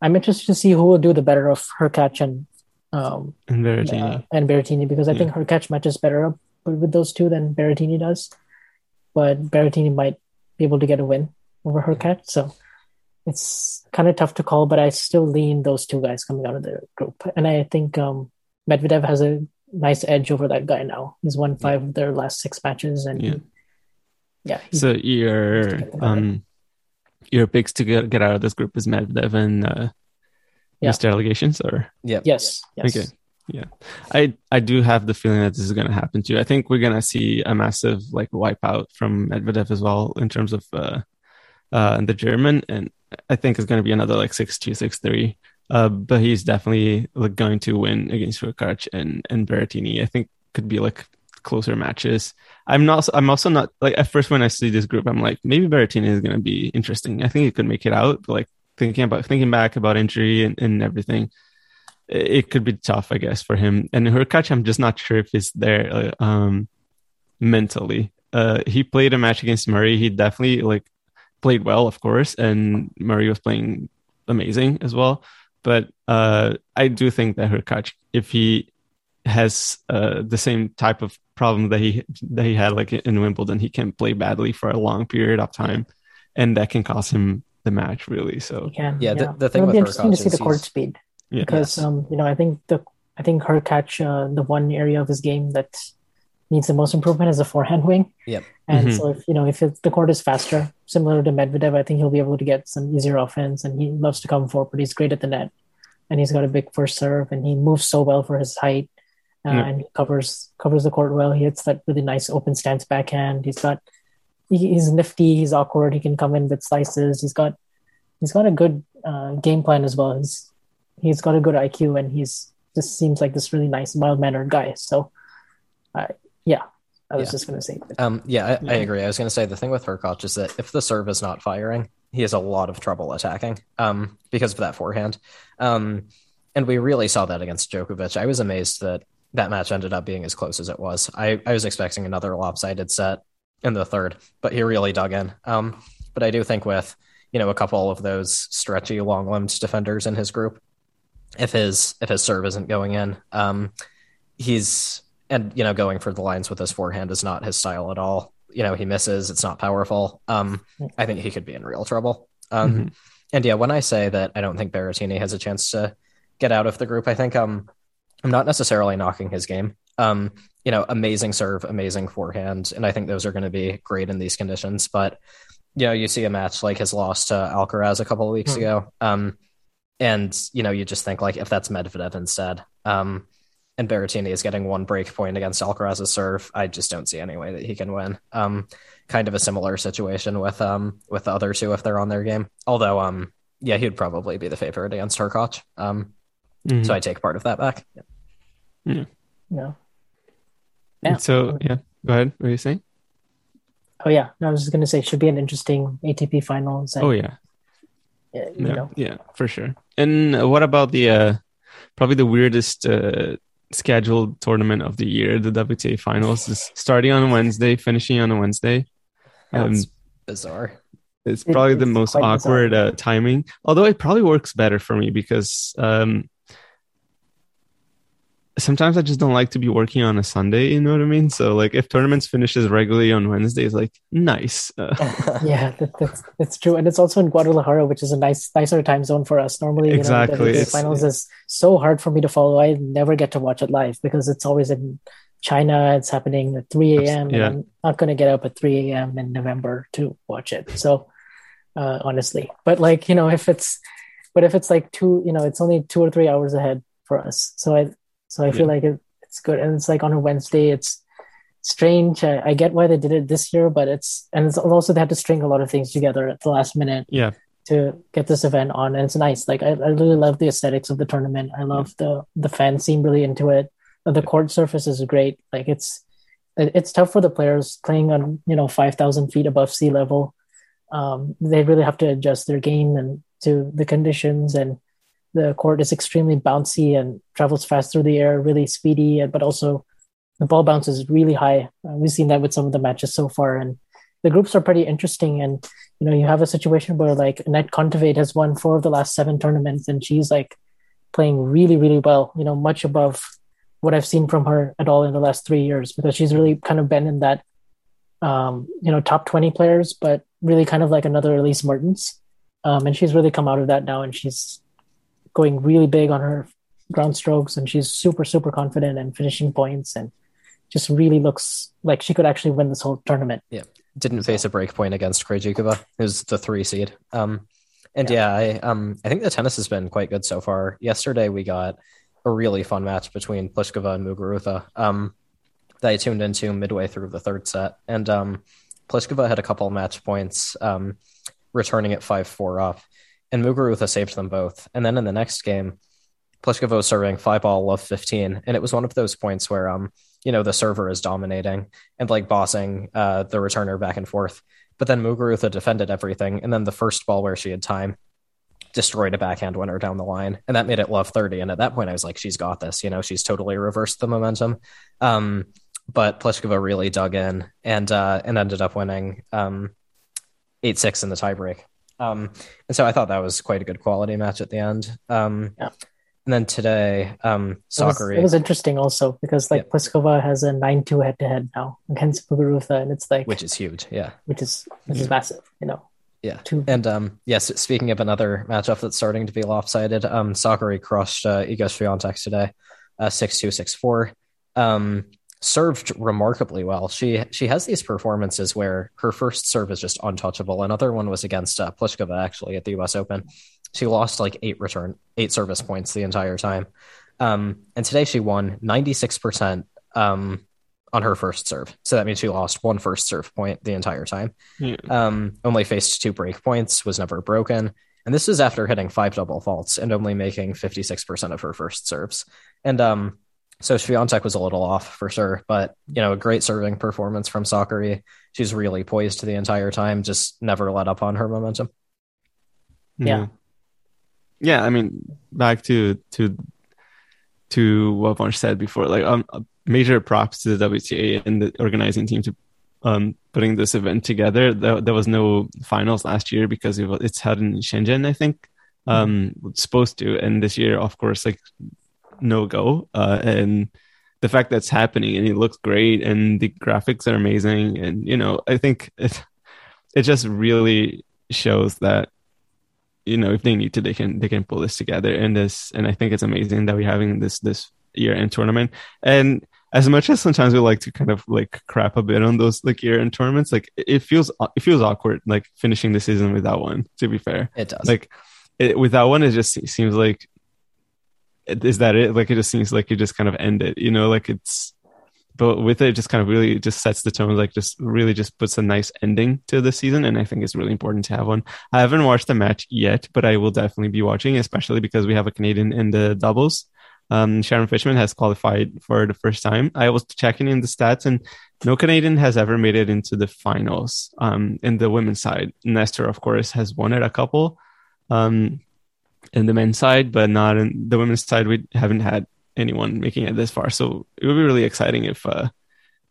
I'm interested to see who will do the better of Hurkacz and um, and Berrettini uh, and Berrettini because I yeah. think Hurkacz matches better up with those two than Berrettini does. But Berrettini might be able to get a win over Hurkacz, so it's kind of tough to call. But I still lean those two guys coming out of the group, and I think um, Medvedev has a nice edge over that guy now. He's won five yeah. of their last six matches, and yeah yeah. So your um your picks to get, get out of this group is Medvedev and uh, yeah. Mr. Allegations, or yeah, yes, yes. Okay, yeah. I I do have the feeling that this is going to happen too. I think we're going to see a massive like wipeout from Medvedev as well in terms of uh, uh, the German, and I think is going to be another like six two six three. Uh, but he's definitely like going to win against Hurkacz and and Berrettini. I think could be like closer matches. I'm not. I'm also not like at first when I see this group, I'm like maybe Berrettini is going to be interesting. I think he could make it out. But like thinking about thinking back about injury and, and everything, it, it could be tough, I guess, for him. And Hurkacz, I'm just not sure if he's there uh, um, mentally. Uh, he played a match against Murray. He definitely like played well, of course, and Murray was playing amazing as well. But uh, I do think that Hurkacz, if he has uh, the same type of problem that he that he had like in Wimbledon. He can play badly for a long period of time, and that can cost him the match really. So yeah, yeah. The, the thing It'll be interesting to see the court speed yeah. because yes. um you know I think the I think Hurkacz uh, the one area of his game that needs the most improvement is the forehand wing. Yep. And mm-hmm. so if you know if the court is faster, similar to Medvedev, I think he'll be able to get some easier offense. And he loves to come forward. He's great at the net, and he's got a big first serve, and he moves so well for his height uh, yeah. and he covers covers the court well. He hits that really nice open stance backhand. He's got he, he's nifty. He's awkward. He can come in with slices. He's got he's got a good uh, game plan as well. He's he's got a good IQ and he's just seems like this really nice mild mannered guy. So, uh, yeah, I was yeah. just going to say. Um, yeah, I, I, agree. I was going to say the thing with Hurkacz is that if the serve is not firing, he has a lot of trouble attacking um, because of that forehand. Um, and we really saw that against Djokovic. I was amazed that that match ended up being as close as it was. I, I was expecting another lopsided set in the third, but he really dug in. Um, but I do think with you know a couple of those stretchy, long limbed defenders in his group, if his if his serve isn't going in, um, he's and you know going for the lines with his forehand is not his style at all. You know he misses; it's not powerful. Um, I think he could be in real trouble. Um, mm-hmm. And yeah, when I say that I don't think Berrettini has a chance to get out of the group, I think um, I'm not necessarily knocking his game. Um, you know, amazing serve, amazing forehand, and I think those are going to be great in these conditions. But you know, you see a match like his loss to Alcaraz a couple of weeks mm. ago, um, and you know, you just think like if that's Medvedev instead, um, and Berrettini is getting one break point against Alcaraz's serve, I just don't see any way that he can win. Um, kind of a similar situation with um with the other two if they're on their game. Although um yeah, he'd probably be the favorite against Hurkacz. Um, mm-hmm. so I take part of that back. Yeah. Yeah. No. Yeah. So yeah, go ahead. What are you saying? Oh yeah, no, I was just gonna say should be an interesting ATP finals. And, oh yeah. Yeah, yeah, yeah, for sure. And what about the uh probably the weirdest uh scheduled tournament of the year, the WTA finals is starting on Wednesday, finishing on a Wednesday. Um, That's bizarre. It's probably it, the most awkward uh, timing. Although it probably works better for me because um, sometimes I just don't like to be working on a Sunday. You know what I mean? So like if tournaments finishes regularly on Wednesdays, like nice. Uh, yeah, that, that's that's true, and it's also in Guadalajara, which is a nice nicer time zone for us. Normally, you exactly, know, the finals is so hard for me to follow. I never get to watch it live because it's always in China. It's happening at 3 a.m. Yeah. and I'm not going to get up at 3 a.m. in November to watch it. So uh, honestly, but like you know, if it's but if it's like two, you know, it's only two or three hours ahead for us. So I so I feel like it, it's good, and it's like on a Wednesday. It's strange. I, I, get why they did it this year, but it's and it's also they had to string a lot of things together at the last minute. Yeah. To get this event on, and it's nice. Like I, I really love the aesthetics of the tournament. I love the the fans seem really into it. The court surface is great. Like it's it's tough for the players playing on you know five thousand feet above sea level. Um, they really have to adjust their game and to the conditions and the court is extremely bouncy and travels fast through the air, really speedy, but also the ball bounces really high. Uh, we've seen that with some of the matches so far, and the groups are pretty interesting. And you know, you have a situation where like Anett Kontaveit has won four of the last seven tournaments, and she's like playing really, really well. You know, much above what I've seen from her at all in the last three years, because she's really kind of been in that, um, you know, top twenty players, but really kind of like another Elise Mertens. Um, and she's really come out of that now, and she's going really big on her ground strokes and she's super super confident and finishing points and just really looks like she could actually win this whole tournament. Yeah. Didn't face a break point against Krejcikova, who's the three seed. Um, and yeah. yeah, I um I think the tennis has been quite good so far. Yesterday we got a really fun match between Pliskova and Muguruza. Um, that I tuned into midway through the third set, and um, Pliskova had a couple match points, um, returning at five four up, and Muguruza saved them both. And then in the next game, Pliskova was serving five ball love 15. And it was one of those points where, um, you know, the server is dominating and like bossing uh, the returner back and forth. But then Muguruza defended everything. And then the first ball where she had time destroyed a backhand winner down the line. And that made it love 30. And at that point, I was like, she's got this. You know, she's totally reversed the momentum. Um, but Pliskova really dug in and uh, and ended up winning um, 8 6 in the tiebreak. Um, and so I thought that was quite a good quality match at the end. Um, yeah. And then today, um, Sakkari. It, it was, interesting also because like yeah. Pliskova has a nine two head to head now against Muguruza, and it's like which is huge, yeah, which is which is massive, you know. Yeah, Two. and um, yes. Speaking of another matchup that's starting to be lopsided, um, Sakkari crushed uh, Iga Swiatek today, uh, six two six four. Um, served remarkably well. She she has these performances where her first serve is just untouchable. Another one was against uh, Pliskova actually at the U.S. Open. She lost like eight return eight service points the entire time. Um, and today she won ninety six percent um, on her first serve. So that means she lost one first serve point the entire time. Yeah. Um, only faced two break points, was never broken. And this is after hitting five double faults and only making 56% of her first serves. And um, so Swiatek was a little off for sure, but you know, a great serving performance from Sakkari. She's really poised the entire time, just never let up on her momentum. Yeah. Yeah, I mean, back to to to what Vansh said before, like um, major props to the WTA and the organizing team to um putting this event together. There, there was no finals last year because it was, it's held in Shenzhen, I think. Um, supposed to, and this year, of course, like no go. Uh, and the fact that's happening and it looks great and the graphics are amazing, and you know, I think it it just really shows that you know if they need to they can they can pull this together and this and i think it's amazing that we're having this this year end tournament and as much as sometimes we like to kind of like crap a bit on those like year end tournaments like it feels it feels awkward like finishing the season without one to be fair It does. like it, without one it just seems like is that it? Like it just seems like you just kind of end it you know like it's but with it, it just kind of really just sets the tone like just really just puts a nice ending to the season and i think it's really important to have one. I haven't watched the match yet but i will definitely be watching especially because we have a canadian in the doubles. Um, sharon fichman has qualified for the first time. I was checking in the stats and no canadian has ever made it into the finals. Um, in the women's side nestor of course has won it a couple. Um, in the men's side but not in the women's side we haven't had anyone making it this far. So it would be really exciting if uh,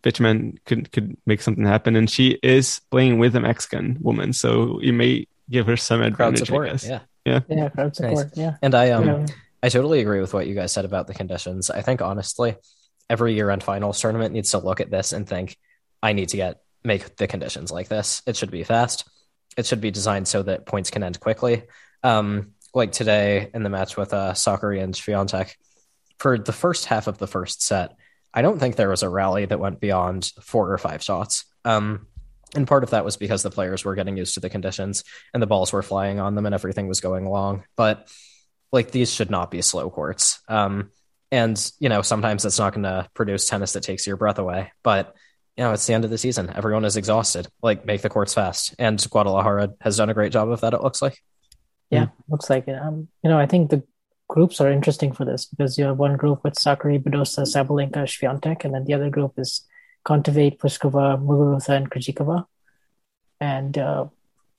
Fichman could could make something happen. And she is playing with a Mexican woman, so you may give her some crowd advantage. I support. guess. Yeah. Yeah. Yeah, crowd support. Yeah. And I um Yeah. I totally agree with what you guys said about the conditions. I think honestly, every year end finals tournament needs to look at this and think, I need to get make the conditions like this. It should be fast. It should be designed so that points can end quickly. Um, like today in the match with uh Sakkari and Swiatek, for the first half of the first set, I don't think there was a rally that went beyond four or five shots. Um, and part of that was because the players were getting used to the conditions and the balls were flying on them and everything was going along. But like these should not be slow courts. Um, and you know, sometimes it's not going to produce tennis that takes your breath away. But you know, it's the end of the season. Everyone is exhausted. Like, make the courts fast. And Guadalajara has done a great job of that. It looks like. Yeah, looks like it. Um, you know, I think the groups are interesting for this because you have one group with Sakkari, Badosa, Sabalenka, Swiatek, and then the other group is Kontaveit, Pliskova, Muguruza, and Krejcikova. And uh,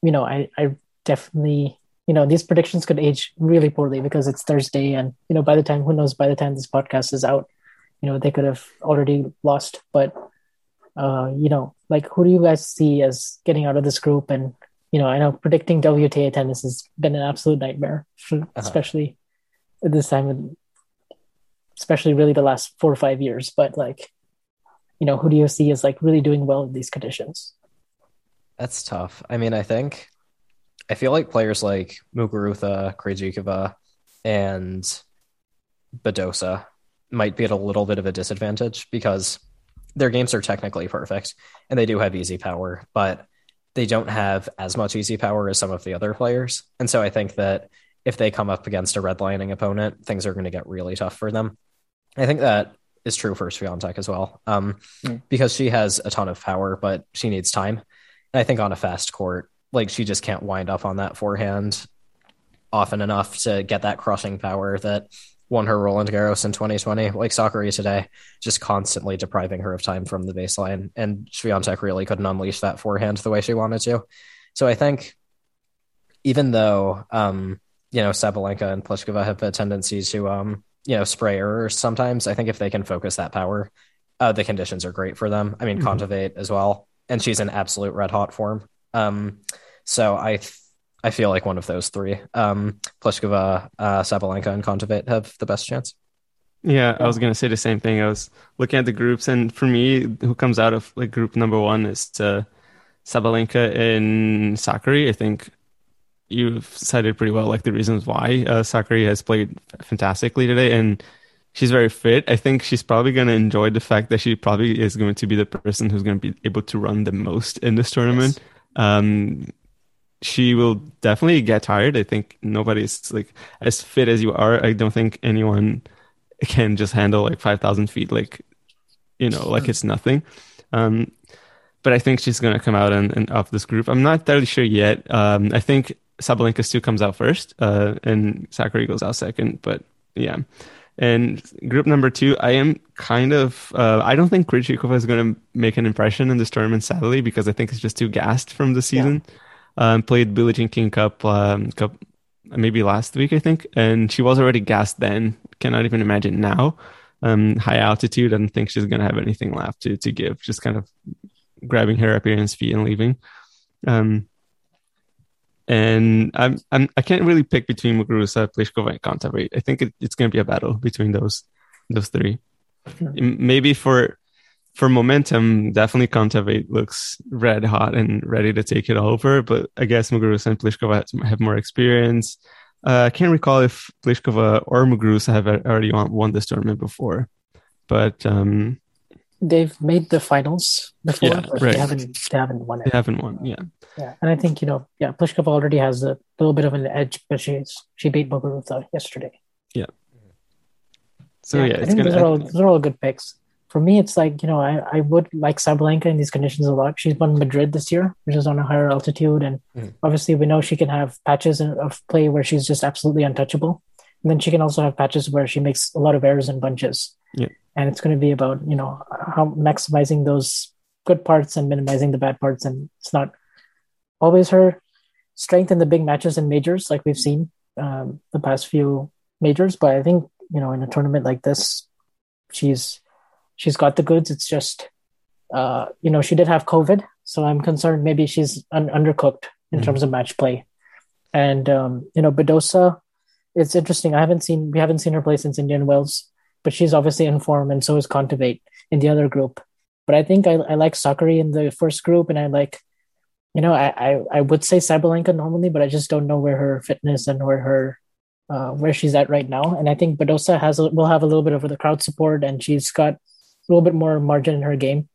you know, I, I definitely, you know, these predictions could age really poorly because it's Thursday, and you know, by the time, who knows, by the time this podcast is out, you know, they could have already lost. But uh, you know, like, who do you guys see as getting out of this group? And you know, I know predicting WTA tennis has been an absolute nightmare, for, uh-huh. especially at this time, of- especially really the last four or five years. But like, you know, who do you see as like really doing well in these conditions? That's tough. I mean, I think I feel like players like Muguruza, Krejcikova, and Badosa might be at a little bit of a disadvantage because their games are technically perfect and they do have easy power, but they don't have as much easy power as some of the other players. And so I think that if they come up against a redlining opponent, things are going to get really tough for them. I think that is true for Swiatek as well, um, because she has a ton of power, but she needs time. And I think on a fast court, like she just can't wind up on that forehand often enough to get that crushing power that won her Roland Garros in 2020. Like Sakkari today, just constantly depriving her of time from the baseline. And Swiatek really couldn't unleash that forehand the way she wanted to. So I think even though, um, you know, Sabalenka and Pliskova have a tendency to, um, you know, spray errors sometimes, I think if they can focus that power, uh, the conditions are great for them. I mean, Mhm. Kontaveit as well. And she's in absolute red hot form. Um, so I, th- I feel like one of those three, um, Pliskova, uh, Sabalenka, and Kontaveit have the best chance. Yeah, I was gonna say the same thing. I was looking at the groups, and for me, who comes out of like group number one is uh, Sabalenka and Sakkari. I think you've cited pretty well like the reasons why uh, Sakkari has played fantastically today, and she's very fit. I think she's probably gonna enjoy the fact that she probably is going to be the person who's gonna be able to run the most in this tournament. Um, she will definitely get tired. I think nobody's like as fit as you are. I don't think anyone can just handle like 5,000 feet, like, you know, like it's nothing. Um, but I think she's going to come out and, and off this group. I'm not entirely sure yet. Um, I think Sabalenka still comes out first, uh, and Sakkari goes out second, but yeah. And group number two, I am kind of, uh, I don't think Krejcikova is going to make an impression in this tournament, sadly, because I think it's just too gassed from the season. Um, played Billie Jean King Cup, um, cup maybe last week, I think, and she was already gassed then. Cannot even imagine now. Um, high altitude, I don't think she's gonna have anything left to to give. Just kind of grabbing her appearance fee and leaving. Um, and I'm, I'm I can't really pick between Muguruza, Pliskova, and Kontaveit. I think it, it's going to be a battle between those those three. Maybe for for momentum, definitely Kontaveit looks red hot and ready to take it all over. But I guess Muguruza and Pliskova have more experience. Uh, I can't recall if Pliskova or Muguruza have already won, won this tournament before, but um, they've made the finals before, Yeah, but right. they haven't they haven't won they haven't won. Yeah, Yeah, and I think you know, yeah, Pliskova already has a little bit of an edge but she's she beat Muguruza yesterday. Yeah. So yeah, I it's think gonna. those are all those are all good picks. For me, it's like you know, I, I would like Sabalenka in these conditions a lot. She's won Madrid this year, which is on a higher altitude, and Mhm. obviously we know she can have patches of play where she's just absolutely untouchable, and then she can also have patches where she makes a lot of errors and bunches. Yeah. And it's going to be about you know how maximizing those good parts and minimizing the bad parts, and it's not always her strength in the big matches and majors like we've seen um, the past few majors. But I think you know in a tournament like this, she's she's got the goods. It's just uh, you know she did have COVID, so I'm concerned maybe she's un- undercooked in Mhm. terms of match play. And um, you know Badosa, it's interesting. I haven't seen we haven't seen her play since Indian Wells, but she's obviously in form, and so is Kontaveit in the other group. But I think I, I like Sakkari in the first group, and I like, you know, I, I, I would say Sabalenka normally, but I just don't know where her fitness and where her uh, where she's at right now. And I think Badosa has a, will have a little bit of the crowd support, and she's got little bit more margin in her game.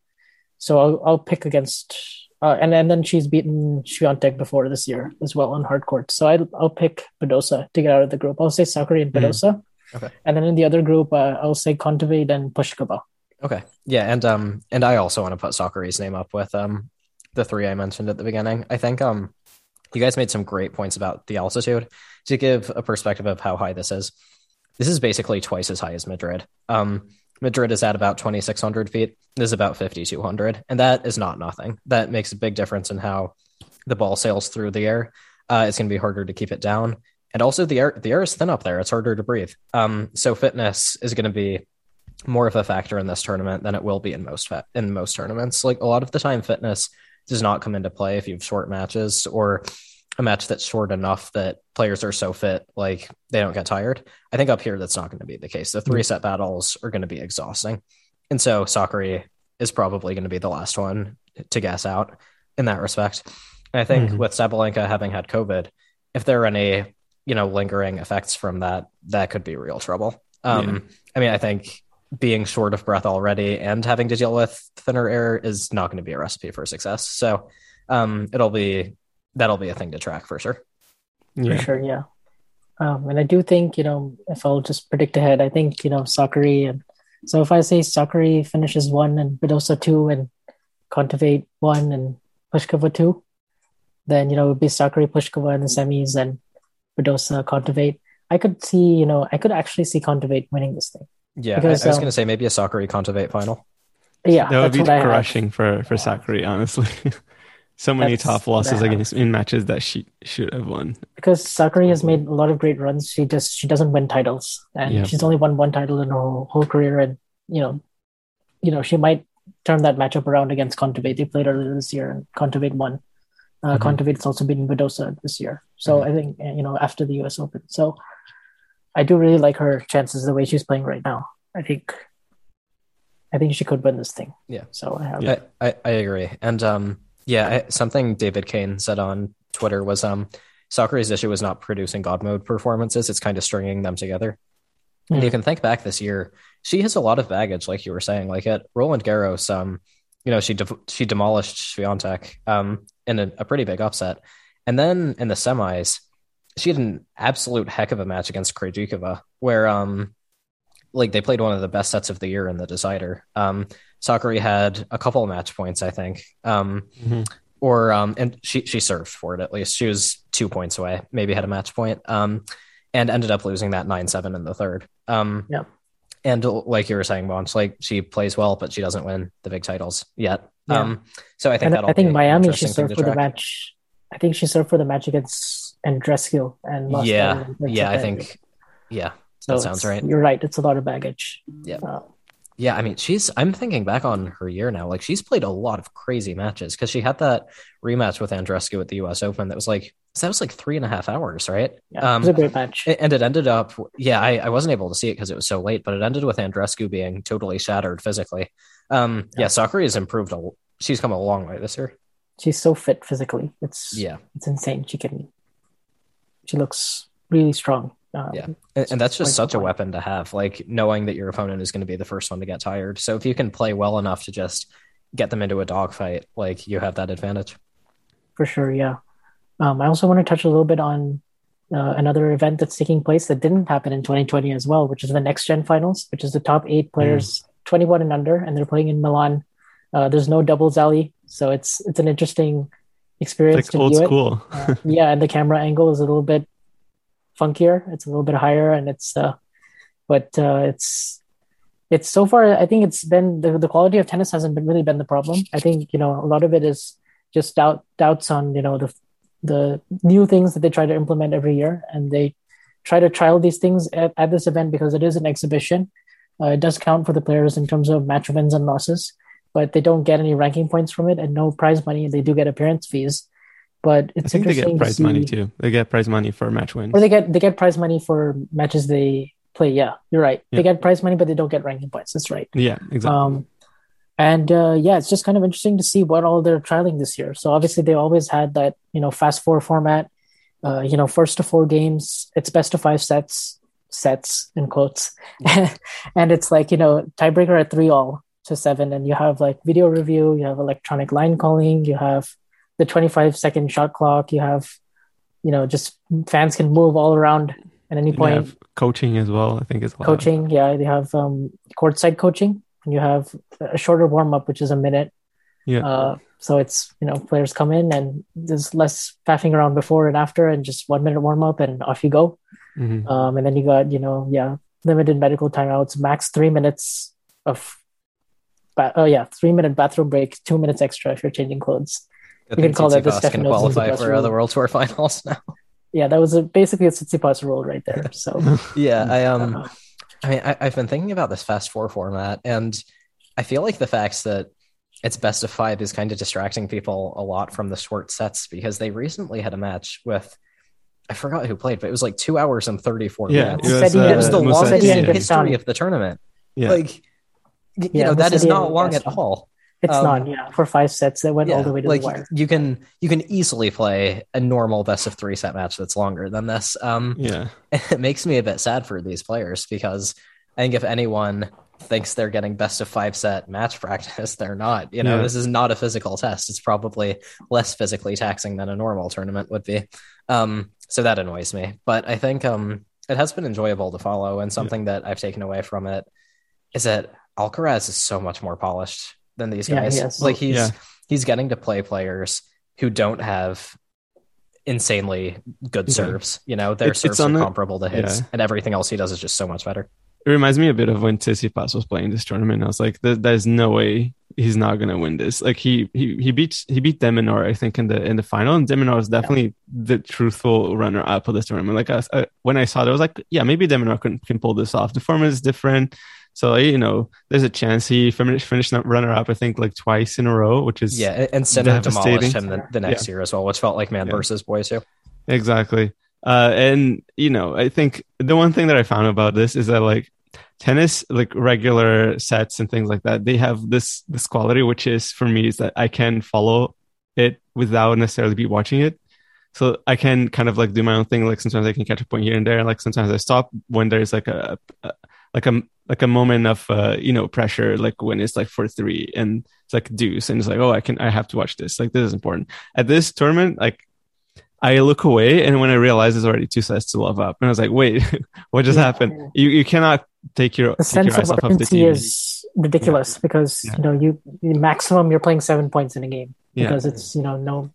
So I'll I'll pick against, uh, and and then she's beaten Swiatek before this year as well on hard court. So I I'll pick Badosa to get out of the group. I'll say Sakkari and Mhm. Badosa, Okay. and then in the other group uh, I'll say Kontaveit and Pliskova. Okay. Yeah, and um and I also want to put Sakkari's name up with um the three I mentioned at the beginning. I think um you guys made some great points about the altitude. To give a perspective of how high this is, this is basically twice as high as Madrid. Um Madrid is at about 2,600 feet. This is about 5,200. And that is not nothing. That makes a big difference in how the ball sails through the air. Uh, it's going to be harder to keep it down. And also, the air, the air is thin up there. It's harder to breathe. Um, so, fitness is going to be more of a factor in this tournament than it will be in most in most tournaments. Like a lot of the time, fitness does not come into play if you have short matches or a match that's short enough that players are so fit like they don't get tired. I think up here that's not going to be the case. The three set battles are going to be exhausting, and so Sakkari is probably going to be the last one to gas out in that respect. And I think Mhm. with Sabalenka having had COVID, if there are any you know lingering effects from that, that could be real trouble. Um, I mean, I think being short of breath already and having to deal with thinner air is not going to be a recipe for success. So um, it'll be that'll be a thing to track for sure. yeah. For sure, yeah. Um, and I do think, you know, if I'll just predict ahead, I think, you know, Sakkari and so if I say Sakkari finishes one and Badosa two and Kontaveit one and Pliskova two, then, you know, it would be Sakkari Pliskova in the semis and Badosa Kontaveit. I could see, you know, I could actually see Kontaveit winning this thing. Yeah, Because, I, I was um, going to say maybe a Sakkari Kontaveit final. Yeah, that would be what I have. crushing for for Sakkari, honestly. so many That's tough losses have. against in matches that she should have won. because Sakkari has made a lot of great runs. She just she doesn't win titles, and Yeah. she's only won one title in her whole, whole career. And you know, you know, she might turn that matchup around against Kontaveit. They played earlier this year, and Kontaveit won. Uh, Mhm. Kontaveit's also beaten Badosa this year, so Mhm. I think uh, you know after the U.S. Open. So I do really like her chances the way she's playing right now. I think, I think she could win this thing. Yeah. So I have Yeah. I, I, I agree. And um, yeah, something David Kane said on Twitter was um, Sakkari's issue was not producing God mode performances; it's kind of stringing them together. And you Mhm. can think back this year, she has a lot of baggage, like you were saying. Like at Roland Garros, um, you know, she de- she demolished Swiatek um in a, a pretty big upset, and then in the semis, she had an absolute heck of a match against Krejcikova, where um, like they played one of the best sets of the year in the decider. Um, Sakkari had a couple of match points, I think. Um, Mhm. or um, and she she served for it at least. She was two points away, maybe had a match point. Um, and ended up losing that nine seven in the third. Um, Yeah. And like you were saying, Vansh, like she plays well, but she doesn't win the big titles yet. Yeah. Um, so I think that'll I think Miami she served for the match. I think she served for the match against Andreescu and lost yeah, that in the third yeah, I think, yeah, So that sounds right. You're right. It's a lot of baggage. Yeah. Uh, Yeah, I mean, she's. I'm thinking back on her year now. Like, she's played a lot of crazy matches because she had that rematch with Andreescu at the U.S. Open. That was like that was like three and a half hours, right? yeah, Um, it was a great match. And it ended up, yeah, I, I wasn't able to see it because it was so late, but it ended with Andreescu being totally shattered physically. Um, yeah, Sakkari has improved. A, she's come a long way this year. She's so fit physically. It's Yeah, it's insane. She can. She looks really strong. Um, yeah, and, and that's just such a weapon to have. Like knowing that your opponent is going to be the first one to get tired. So if you can play well enough to just get them into a dogfight, like you have that advantage. for sure. Yeah. Um, I also want to touch a little bit on uh, another event that's taking place that didn't happen in 2020 as well, which is the Next Gen Finals, which is the top eight players, 21 and under, and they're playing in Milan. Uh, there's no doubles alley, so it's it's an interesting experience It's to like old view it. school. Uh, yeah, and the camera angle is a little bit funkier. It's a little bit higher, and it's uh, but uh, it's it's so far. I think it's been the, the quality of tennis hasn't been really been the problem. I think you know a lot of it is just doubt doubts on you know the the new things that they try to implement every year, and they try to trial these things at, at this event because it is an exhibition. Uh, it does count for the players in terms of match wins and losses, but they don't get any ranking points from it and no prize money. They do get appearance fees, but I it's think they get to prize money too. They get prize money for match wins. or they get they get prize money for matches they play. Yeah, you're right. Yeah. They get prize money, but they don't get ranking points. That's right. yeah, exactly. Um, and uh, yeah, it's just kind of interesting to see what all they're trialing this year. So obviously they always had that you know fast four format. Uh, you know, first to four games, it's best of five sets, sets in quotes, and it's like you know tiebreaker at three all to seven, and you have like video review, you have electronic line calling, you have the twenty five second shot clock, you have you know just fans can move all around at any point have coaching as well. I think is coaching yeah they have um courtside coaching and you have a shorter warm-up which is a minute Yeah. uh so it's you know players come in and there's less faffing around before and after and just one minute warm-up and off you go Mhm. um and then you got you know yeah limited medical timeouts max three minutes of ba- oh yeah three minute bathroom break two minutes extra if you're changing clothes You can call that the Tsitsipas Stefan can qualify Tsitsipas for uh, the rule. World Tour finals now. yeah that was a, basically a Tsitsipas rule right there so yeah, I um, uh, I mean, I, I've been thinking about this fast four format, and I feel like the facts that it's best of five is kind of distracting people a lot from the short sets because they recently had a match with I forgot who played, but it was like two hours and thirty four Yeah, minutes. it was, uh, it was the Musetti longest Musetti in and and- history of the tournament. Yeah. Like, you Yeah, know, that is not long at all. It's Um, not yeah for five sets that went all the way to like the wire you can you can easily play a normal best of three set match that's longer than this. Um, yeah. it makes me a bit sad for these players because I think if anyone thinks they're getting best of five set match practice, they're not. You know, Yeah. this is not a physical test. It's probably less physically taxing than a normal tournament would be. Um, so that annoys me. But I think um, it has been enjoyable to follow, and something that I've taken away from it is that Alcaraz is so much more polished than these Yeah, guys. he. Like he's Yeah. he's getting to play players who don't have insanely good Yeah. serves. You know, their It's- it's serves are the- comparable to his, yeah. and everything else he does is just so much better. It reminds me a bit of when Tsitsipas was playing this tournament. I was like, there, "There's no way he's not gonna win this." Like he he he beat he beat de Minaur, I think, in the in the final, and de Minaur was definitely the truthful runner up of this tournament. Like I, was- I, when I saw it, I was like, "Yeah, maybe de Minaur can can pull this off." The format is different, so you know, there's a chance he finished finished runner up. I think like twice in a row, which is Yeah, and- Sinner demolished him the, the next year as well, which felt like man Yeah. versus boy too. Exactly. Uh, and you know, I think the one thing that I found about this is that like tennis, like regular sets and things like that, they have this this quality, which is for me is that I can follow it without necessarily be watching it. So I can kind of like do my own thing. Like sometimes I can catch a point here and there. Like sometimes I stop when there's like a, a like a like a moment of uh, you know pressure, like when it's like for three and it's like deuce, and it's like oh I can I have to watch this. Like this is important at this tournament. Like I look away, and when I realize it's already two sets to love up, and I was like, "Wait, what just Yeah. happened? You you cannot take your the take your sense eyes of off of the urgency is ridiculous because Yeah. you know you the maximum you're playing seven points in a game Yeah. because it's you know no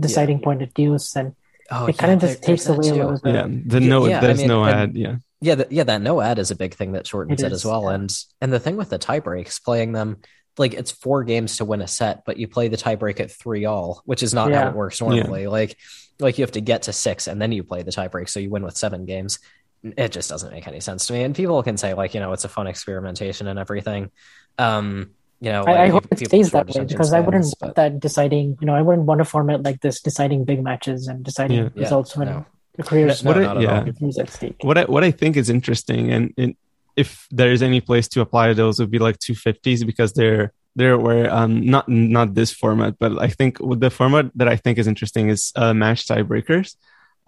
deciding point at deuce and Oh, it kind of just takes away a little bit. yeah, the no, yeah, I there's mean, no ad. Yeah, Yeah, th- yeah, that no ad is a big thing that shortens It it, is, as well. yeah. And and the thing with the tie breaks, playing them like it's four games to win a set, but you play the tiebreak at three all, which is not how it works normally. Like like you have to get to six and then you play the tiebreak, so you win with seven games. It just doesn't make any sense to me. And people can say like you know it's a fun experimentation and everything. Um, you know, I, I hope it stays that way attention because I wouldn't spans, want but- that deciding. You know, I wouldn't want a format like this deciding big matches and deciding Yeah. Yeah, results when no. The careers No, What I- not yeah. all. at stake. what I what I think is interesting, and, and if there's any place to apply those, would be like 250s because they're they're where um not not this format, but I think with the format that I think is interesting is uh, match tiebreakers.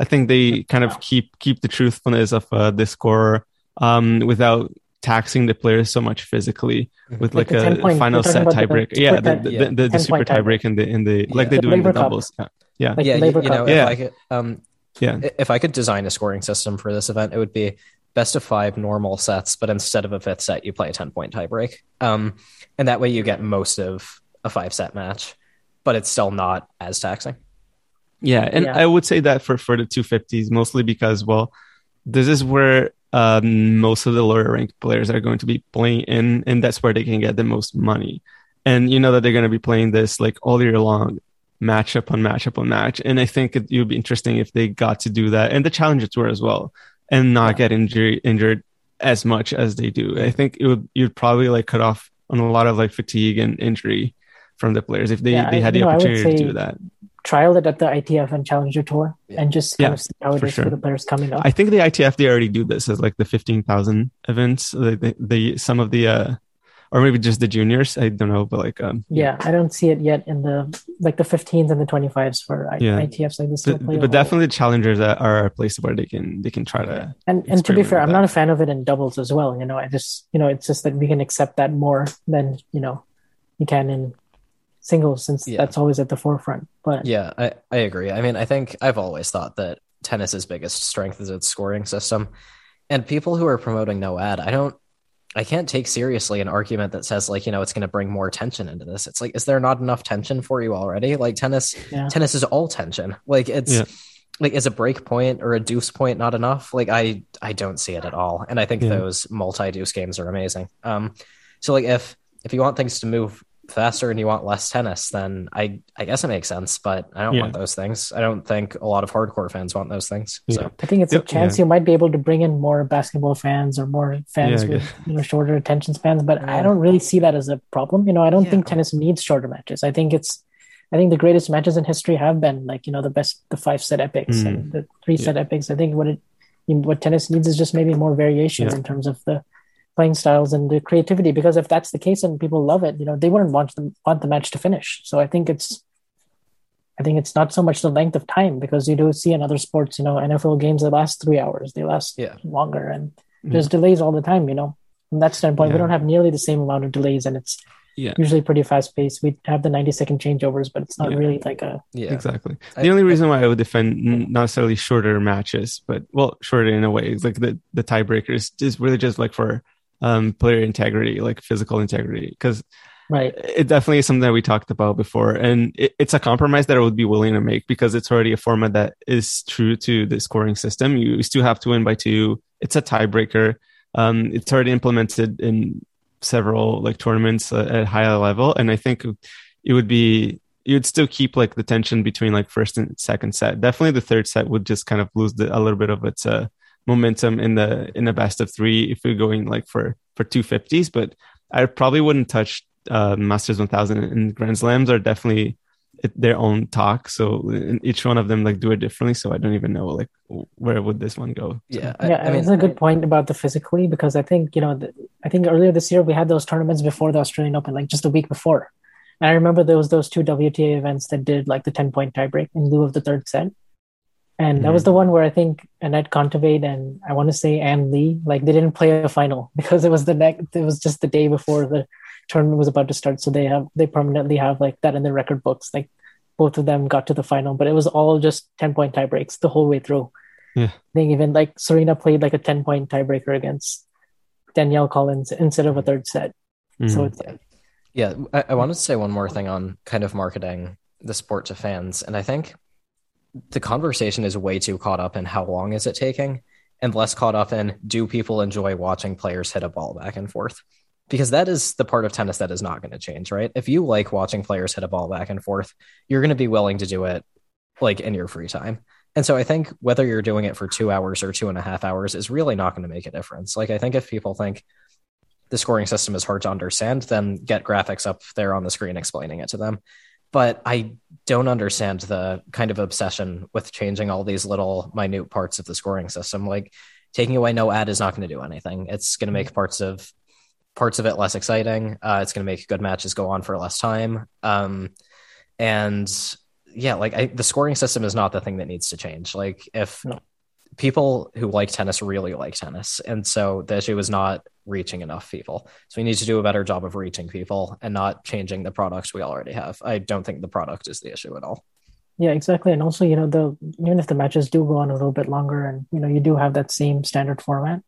I think they kind of keep keep the truthfulness of uh, the score um without taxing the players so much physically with Like like, a point- final set tiebreak. Yeah, the, tie- the, yeah. the, the, super point tiebreak in the in the like they do in the Laver Cup. doubles. Yeah. Yeah. Like yeah, you, you know, Yeah. I could, um, Yeah. if I could design a scoring system for this event, it would be best of five normal sets, but instead of a fifth set, you play a 10 point tiebreak. Um, and that way you get most of a five set match, but it's still not as taxing. Yeah, and Yeah. I would say that for for the 250s mostly because well, this is where um, most of the lower ranked players are going to be playing in, and that's where they can get the most money. And you know that they're going to be playing this like all year long, match up on match up on match. And I think it, it would be interesting if they got to do that, and the Challenge Tour as well, and not get injured injured as much as they do. I think it would you'd probably like cut off on a lot of like fatigue and injury from the players if they, Yeah, they had you the know, opportunity to do that. Trial it at the ITF and Challenger Tour Yeah. and just kind Yeah, of see how it for is sure. for the players coming up. I think the ITF they already do this as like the fifteen thousand events. The, the, the some of the uh, or maybe just the juniors. I don't know, but like um, yeah, I don't see it yet in the like the 15s and the 25s for I- Yeah. ITFs like this. the- but definitely the challengers that are a place where they can they can try to. And and to be fair, I'm that. not a fan of it in doubles as well. You know, I just you know it's just that we can accept that more than you know you can in singles since Yeah. that's always at the forefront. But Yeah, I, I agree. I mean, I think I've always thought that tennis's biggest strength is its scoring system. And people who are promoting no ad, I don't I can't take seriously an argument that says like, you know, it's going to bring more tension into this. It's like is there not enough tension for you already? Like tennis Yeah. tennis is all tension. Like it's Yeah. like is a break point or a deuce point not enough? Like I I don't see it at all. And I think Yeah. those multi-deuce games are amazing. Um so like if if you want things to move faster and you want less tennis, then I I guess it makes sense. But I don't Yeah. want those things. I don't think a lot of hardcore fans want those things. Yeah. So I think it's a chance yeah. you might be able to bring in more basketball fans or more fans Yeah, with you know shorter attention spans. But I don't really see that as a problem. You know, I don't Yeah. think tennis needs shorter matches. I think it's I think the greatest matches in history have been like you know the best the five set epics Mm. and the three set epics. I think what it what tennis needs is just maybe more variation Yeah. in terms of the playing styles and the creativity. Because if that's the case and people love it, you know, they wouldn't want them want the match to finish. So I think it's I think it's not so much the length of time because you do see in other sports, you know, NFL games that last three hours, they last Yeah. longer, and mm-hmm. there's delays all the time. You know, from that standpoint, we don't have nearly the same amount of delays, and it's Yeah. usually pretty fast paced. We have the 90 second changeovers, but it's not Yeah. really like a yeah. Exactly. I- the only I- reason why I would defend n- not necessarily shorter matches, but well, shorter in a way, is like the the tiebreakers is really just like for um player integrity, like physical integrity, because right. it definitely is something that we talked about before. And it, it's a compromise that i would be willing to make because it's already a format that is true to the scoring system. You still have to win by two. It's a tiebreaker. Um, it's already implemented in several like tournaments uh, at higher level. And i think it would be you'd still keep like the tension between like first and second set. Definitely the third set would just kind of lose the, a little bit of its uh, momentum in the in the best of three if you're going like for for 250s but i probably wouldn't touch uh, Masters 1000 and Grand Slams are definitely their own talk. So each one of them like do it differently. So I don't even know like where would this one go. So, Yeah. yeah, I, I mean, it's a good point about the physically because I think you know the, I think earlier this year we had those tournaments before the Australian Open, like just a week before. And I remember there was those two WTA events that did like the ten point tiebreak in lieu of the third set, and that was the one where I think Anett Kontaveit and I want to say Ann Li like they didn't play a final because it was the next it was just the day before the tournament was about to start, so they have they permanently have like that in their record books. Like both of them got to the final, but it was all just ten point tiebreaks the whole way through. Yeah. I think even like Serena played like a 10 point tiebreaker against Danielle Collins instead of a third set. So mhm. it's like, Yeah, I, I wanted to say one more thing on kind of marketing the sport to fans, and I think the conversation is way too caught up in how long is it taking, and less caught up in do people enjoy watching players hit a ball back and forth. because that is the part of tennis that is not going to change, right? If you like watching players hit a ball back and forth, you're going to be willing to do it like in your free time. And so I think whether you're doing it for two hours or two and a half hours is really not going to make a difference. Like, I think if people think the scoring system is hard to understand, then get graphics up there on the screen explaining it to them. But I don't understand the kind of obsession with changing all these little minute parts of the scoring system. Like, taking away no ad is not going to do anything. It's going to make parts of parts of it less exciting. Uh, it's going to make good matches go on for less time. Um, and yeah, like I, the scoring system is not the thing that needs to change. Like if no. people who like tennis really like tennis, and so the issue is not reaching enough people. So we need to do a better job of reaching people and not changing the products we already have. I don't think the product is the issue at all. Yeah, exactly. And also, you know, the even if the matches do go on a little bit longer, and you know, you do have that same standard format,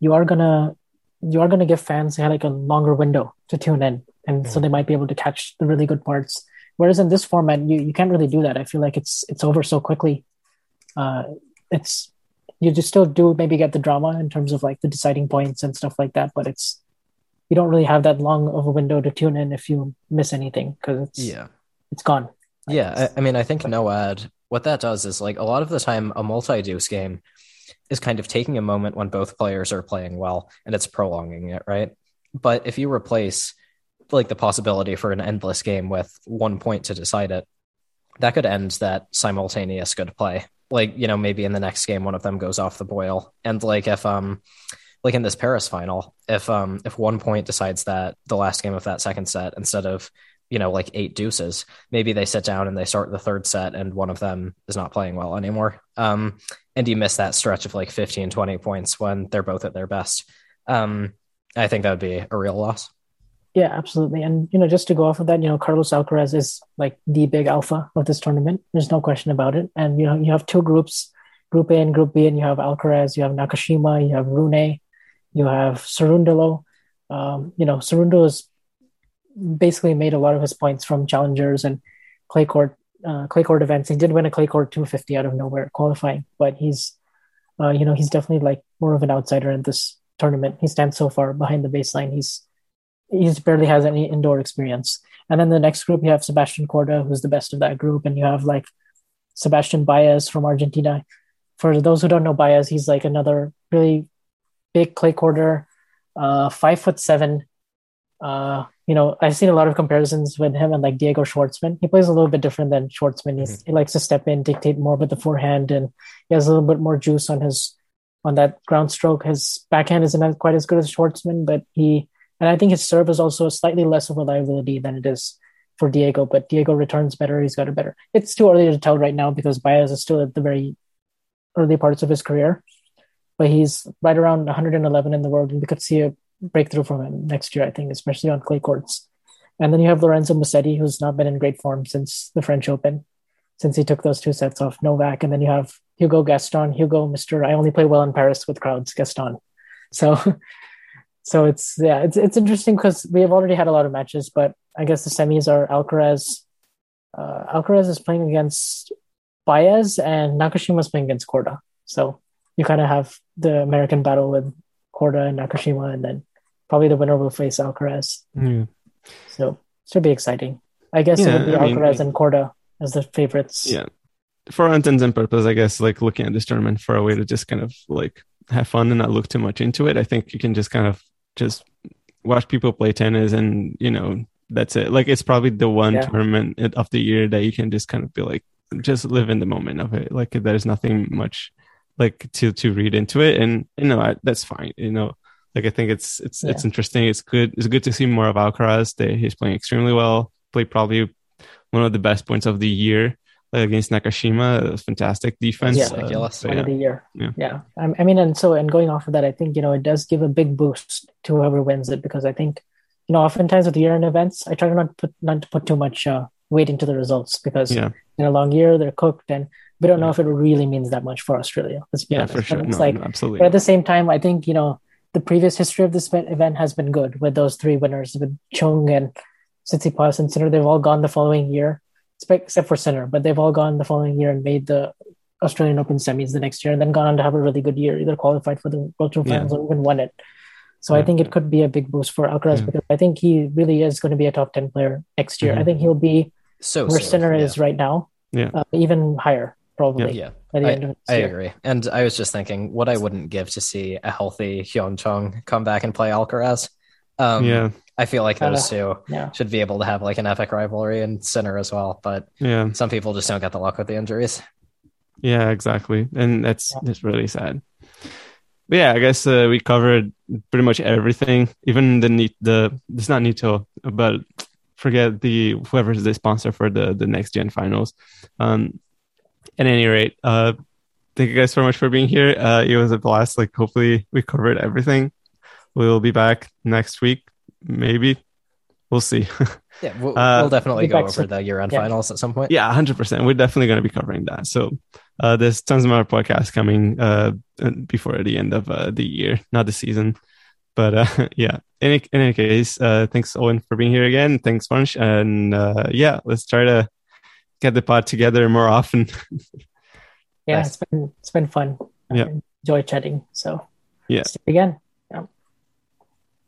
you are gonna you are gonna give fans like a longer window to tune in, and mm-hmm. so they might be able to catch the really good parts Whereas in this format, you, you can't really do that. I feel like it's it's over so quickly. Uh, it's you just still do maybe get the drama in terms of like the deciding points and stuff like that, but it's you don't really have that long of a window to tune in if you miss anything because it's yeah it's gone. Yeah, I, I mean, I think no ad. What that does is like a lot of the time, a multi-deuce game is kind of taking a moment when both players are playing well and it's prolonging it, right? But if you replace like the possibility for an endless game with one point to decide it, that could end that simultaneous good play. Like, you know, maybe in the next game one of them goes off the boil. And like if um like in this Paris final, if um if one point decides that the last game of that second set instead of you know like eight deuces maybe they sit down and they start the third set and one of them is not playing well anymore. Um and you miss that stretch of like 15 20 points when they're both at their best. Um i think that would be a real loss yeah, absolutely. And you know, just to go off of that, you know, Carlos Alcaraz is like the big alpha of this tournament. There's no question about it. And you know, you have two groups, Group A and Group B, and you have Alcaraz, you have Nakashima, you have Rune, you have Cerundolo. Um, you know, Cerundolo has basically made a lot of his points from challengers and clay court uh, clay court events. He did win a clay court 250 out of nowhere qualifying, but he's uh, you know he's definitely like more of an outsider in this tournament. He stands so far behind the baseline. He's he barely has any indoor experience. And then the next group, you have Sebastian Korda, who's the best of that group, and you have like Sebastian Baez from Argentina. For those who don't know Baez, he's like another really big clay courter, uh, five foot seven. Uh, you know, I've seen a lot of comparisons with him and like Diego Schwartzman. He plays a little bit different than Schwartzman. Mm-hmm. He likes to step in, dictate more with the forehand, and he has a little bit more juice on his on that ground stroke. His backhand isn't quite as good as Schwartzman, but he and I think his serve is also slightly less of a liability than it is for Diego, but Diego returns better. He's got a better. It's too early to tell right now because Baez is still at the very early parts of his career, but he's right around 111 in the world, and we could see a breakthrough from him next year, I think, especially on clay courts. And then you have Lorenzo Musetti, who's not been in great form since the French Open, since he took those two sets off Novak. And then you have Hugo Gaston, Hugo, Mr. I only play well in Paris with crowds, Gaston. So so it's yeah, it's it's interesting because we have already had a lot of matches, but I guess the semis are Alcaraz. Uh, Alcaraz is playing against Baez, and Nakashima is playing against Korda. So you kind of have the American battle with Korda and Nakashima, and then probably the winner will face Alcaraz. Mm. So it should be exciting. I guess yeah, it will be I Alcaraz mean, and Korda as the favorites. Yeah. For intents and purposes, I guess like looking at this tournament for a way to just kind of like have fun and not look too much into it. I think you can just kind of just watch people play tennis and you know that's it. Like it's probably the one yeah. tournament of the year that you can just kind of be like just live in the moment of it. Like there's nothing much like to to read into it. And you know I, that's fine you know. Like i think it's it's yeah. it's interesting. It's good it's good to see more of alcaraz. That he's playing extremely well. Played probably one of the best points of the year against Nakashima. fantastic defense. Yeah, uh, yeah. of the year. Yeah. yeah. I mean, and so, and going off of that, I think, you know, it does give a big boost to whoever wins it because I think, you know, oftentimes with year end events, I try to not put, not to put too much uh, weight into the results because yeah. in a long year, they're cooked and we don't know if it really means that much for Australia. Let's be yeah, honest. for sure. It's no, like, no, absolutely. But at the same time, I think, you know, the previous history of this event has been good with those three winners with Chung and Tsitsipas and Sinner. They've all gone the following year except for Sinner, but they've all gone the following year and made the Australian Open semis the next year, and then gone on to have a really good year, either qualified for the World Tour Finals yeah. or even won it. So I think it could be a big boost for Alcaraz Yeah. because I think he really is going to be a top 10 player next year. I Mhm. think he'll be So where soon, Sinner yeah. is right now, Yeah. uh, even higher, probably. Yeah, By the end of this I year. agree. And I was just thinking what I wouldn't give to see a healthy Hyun Chung come back and play Alcaraz. Um, yeah, I feel like those Uh, two Yeah. should be able to have like an epic rivalry and center as well. But yeah, some people just don't get the luck with the injuries. yeah, exactly. And that's Yeah. that's really sad. But yeah, I guess uh, we covered pretty much everything. Even the need the it's not Nito, but forget the whoever's the sponsor for the the next gen finals. Um, at any rate, uh, thank you guys so much for being here. Uh, it was a blast. Like, hopefully, we covered everything. We'll be back next week, maybe. We'll see. Yeah, we'll, Uh, we'll definitely go over soon. the year-end Yeah. finals at some point. yeah, hundred percent. We're definitely going to be covering that. So, uh, there's tons of more podcasts coming uh before the end of uh, the year, not the season. But uh, yeah, in any, in any case, uh, thanks Owen for being here again. Thanks Bunch, and uh, yeah, let's try to get the pod together more often. Yeah, Nice. it's been it's been fun. Yeah. Enjoy chatting. So Yeah. let's again.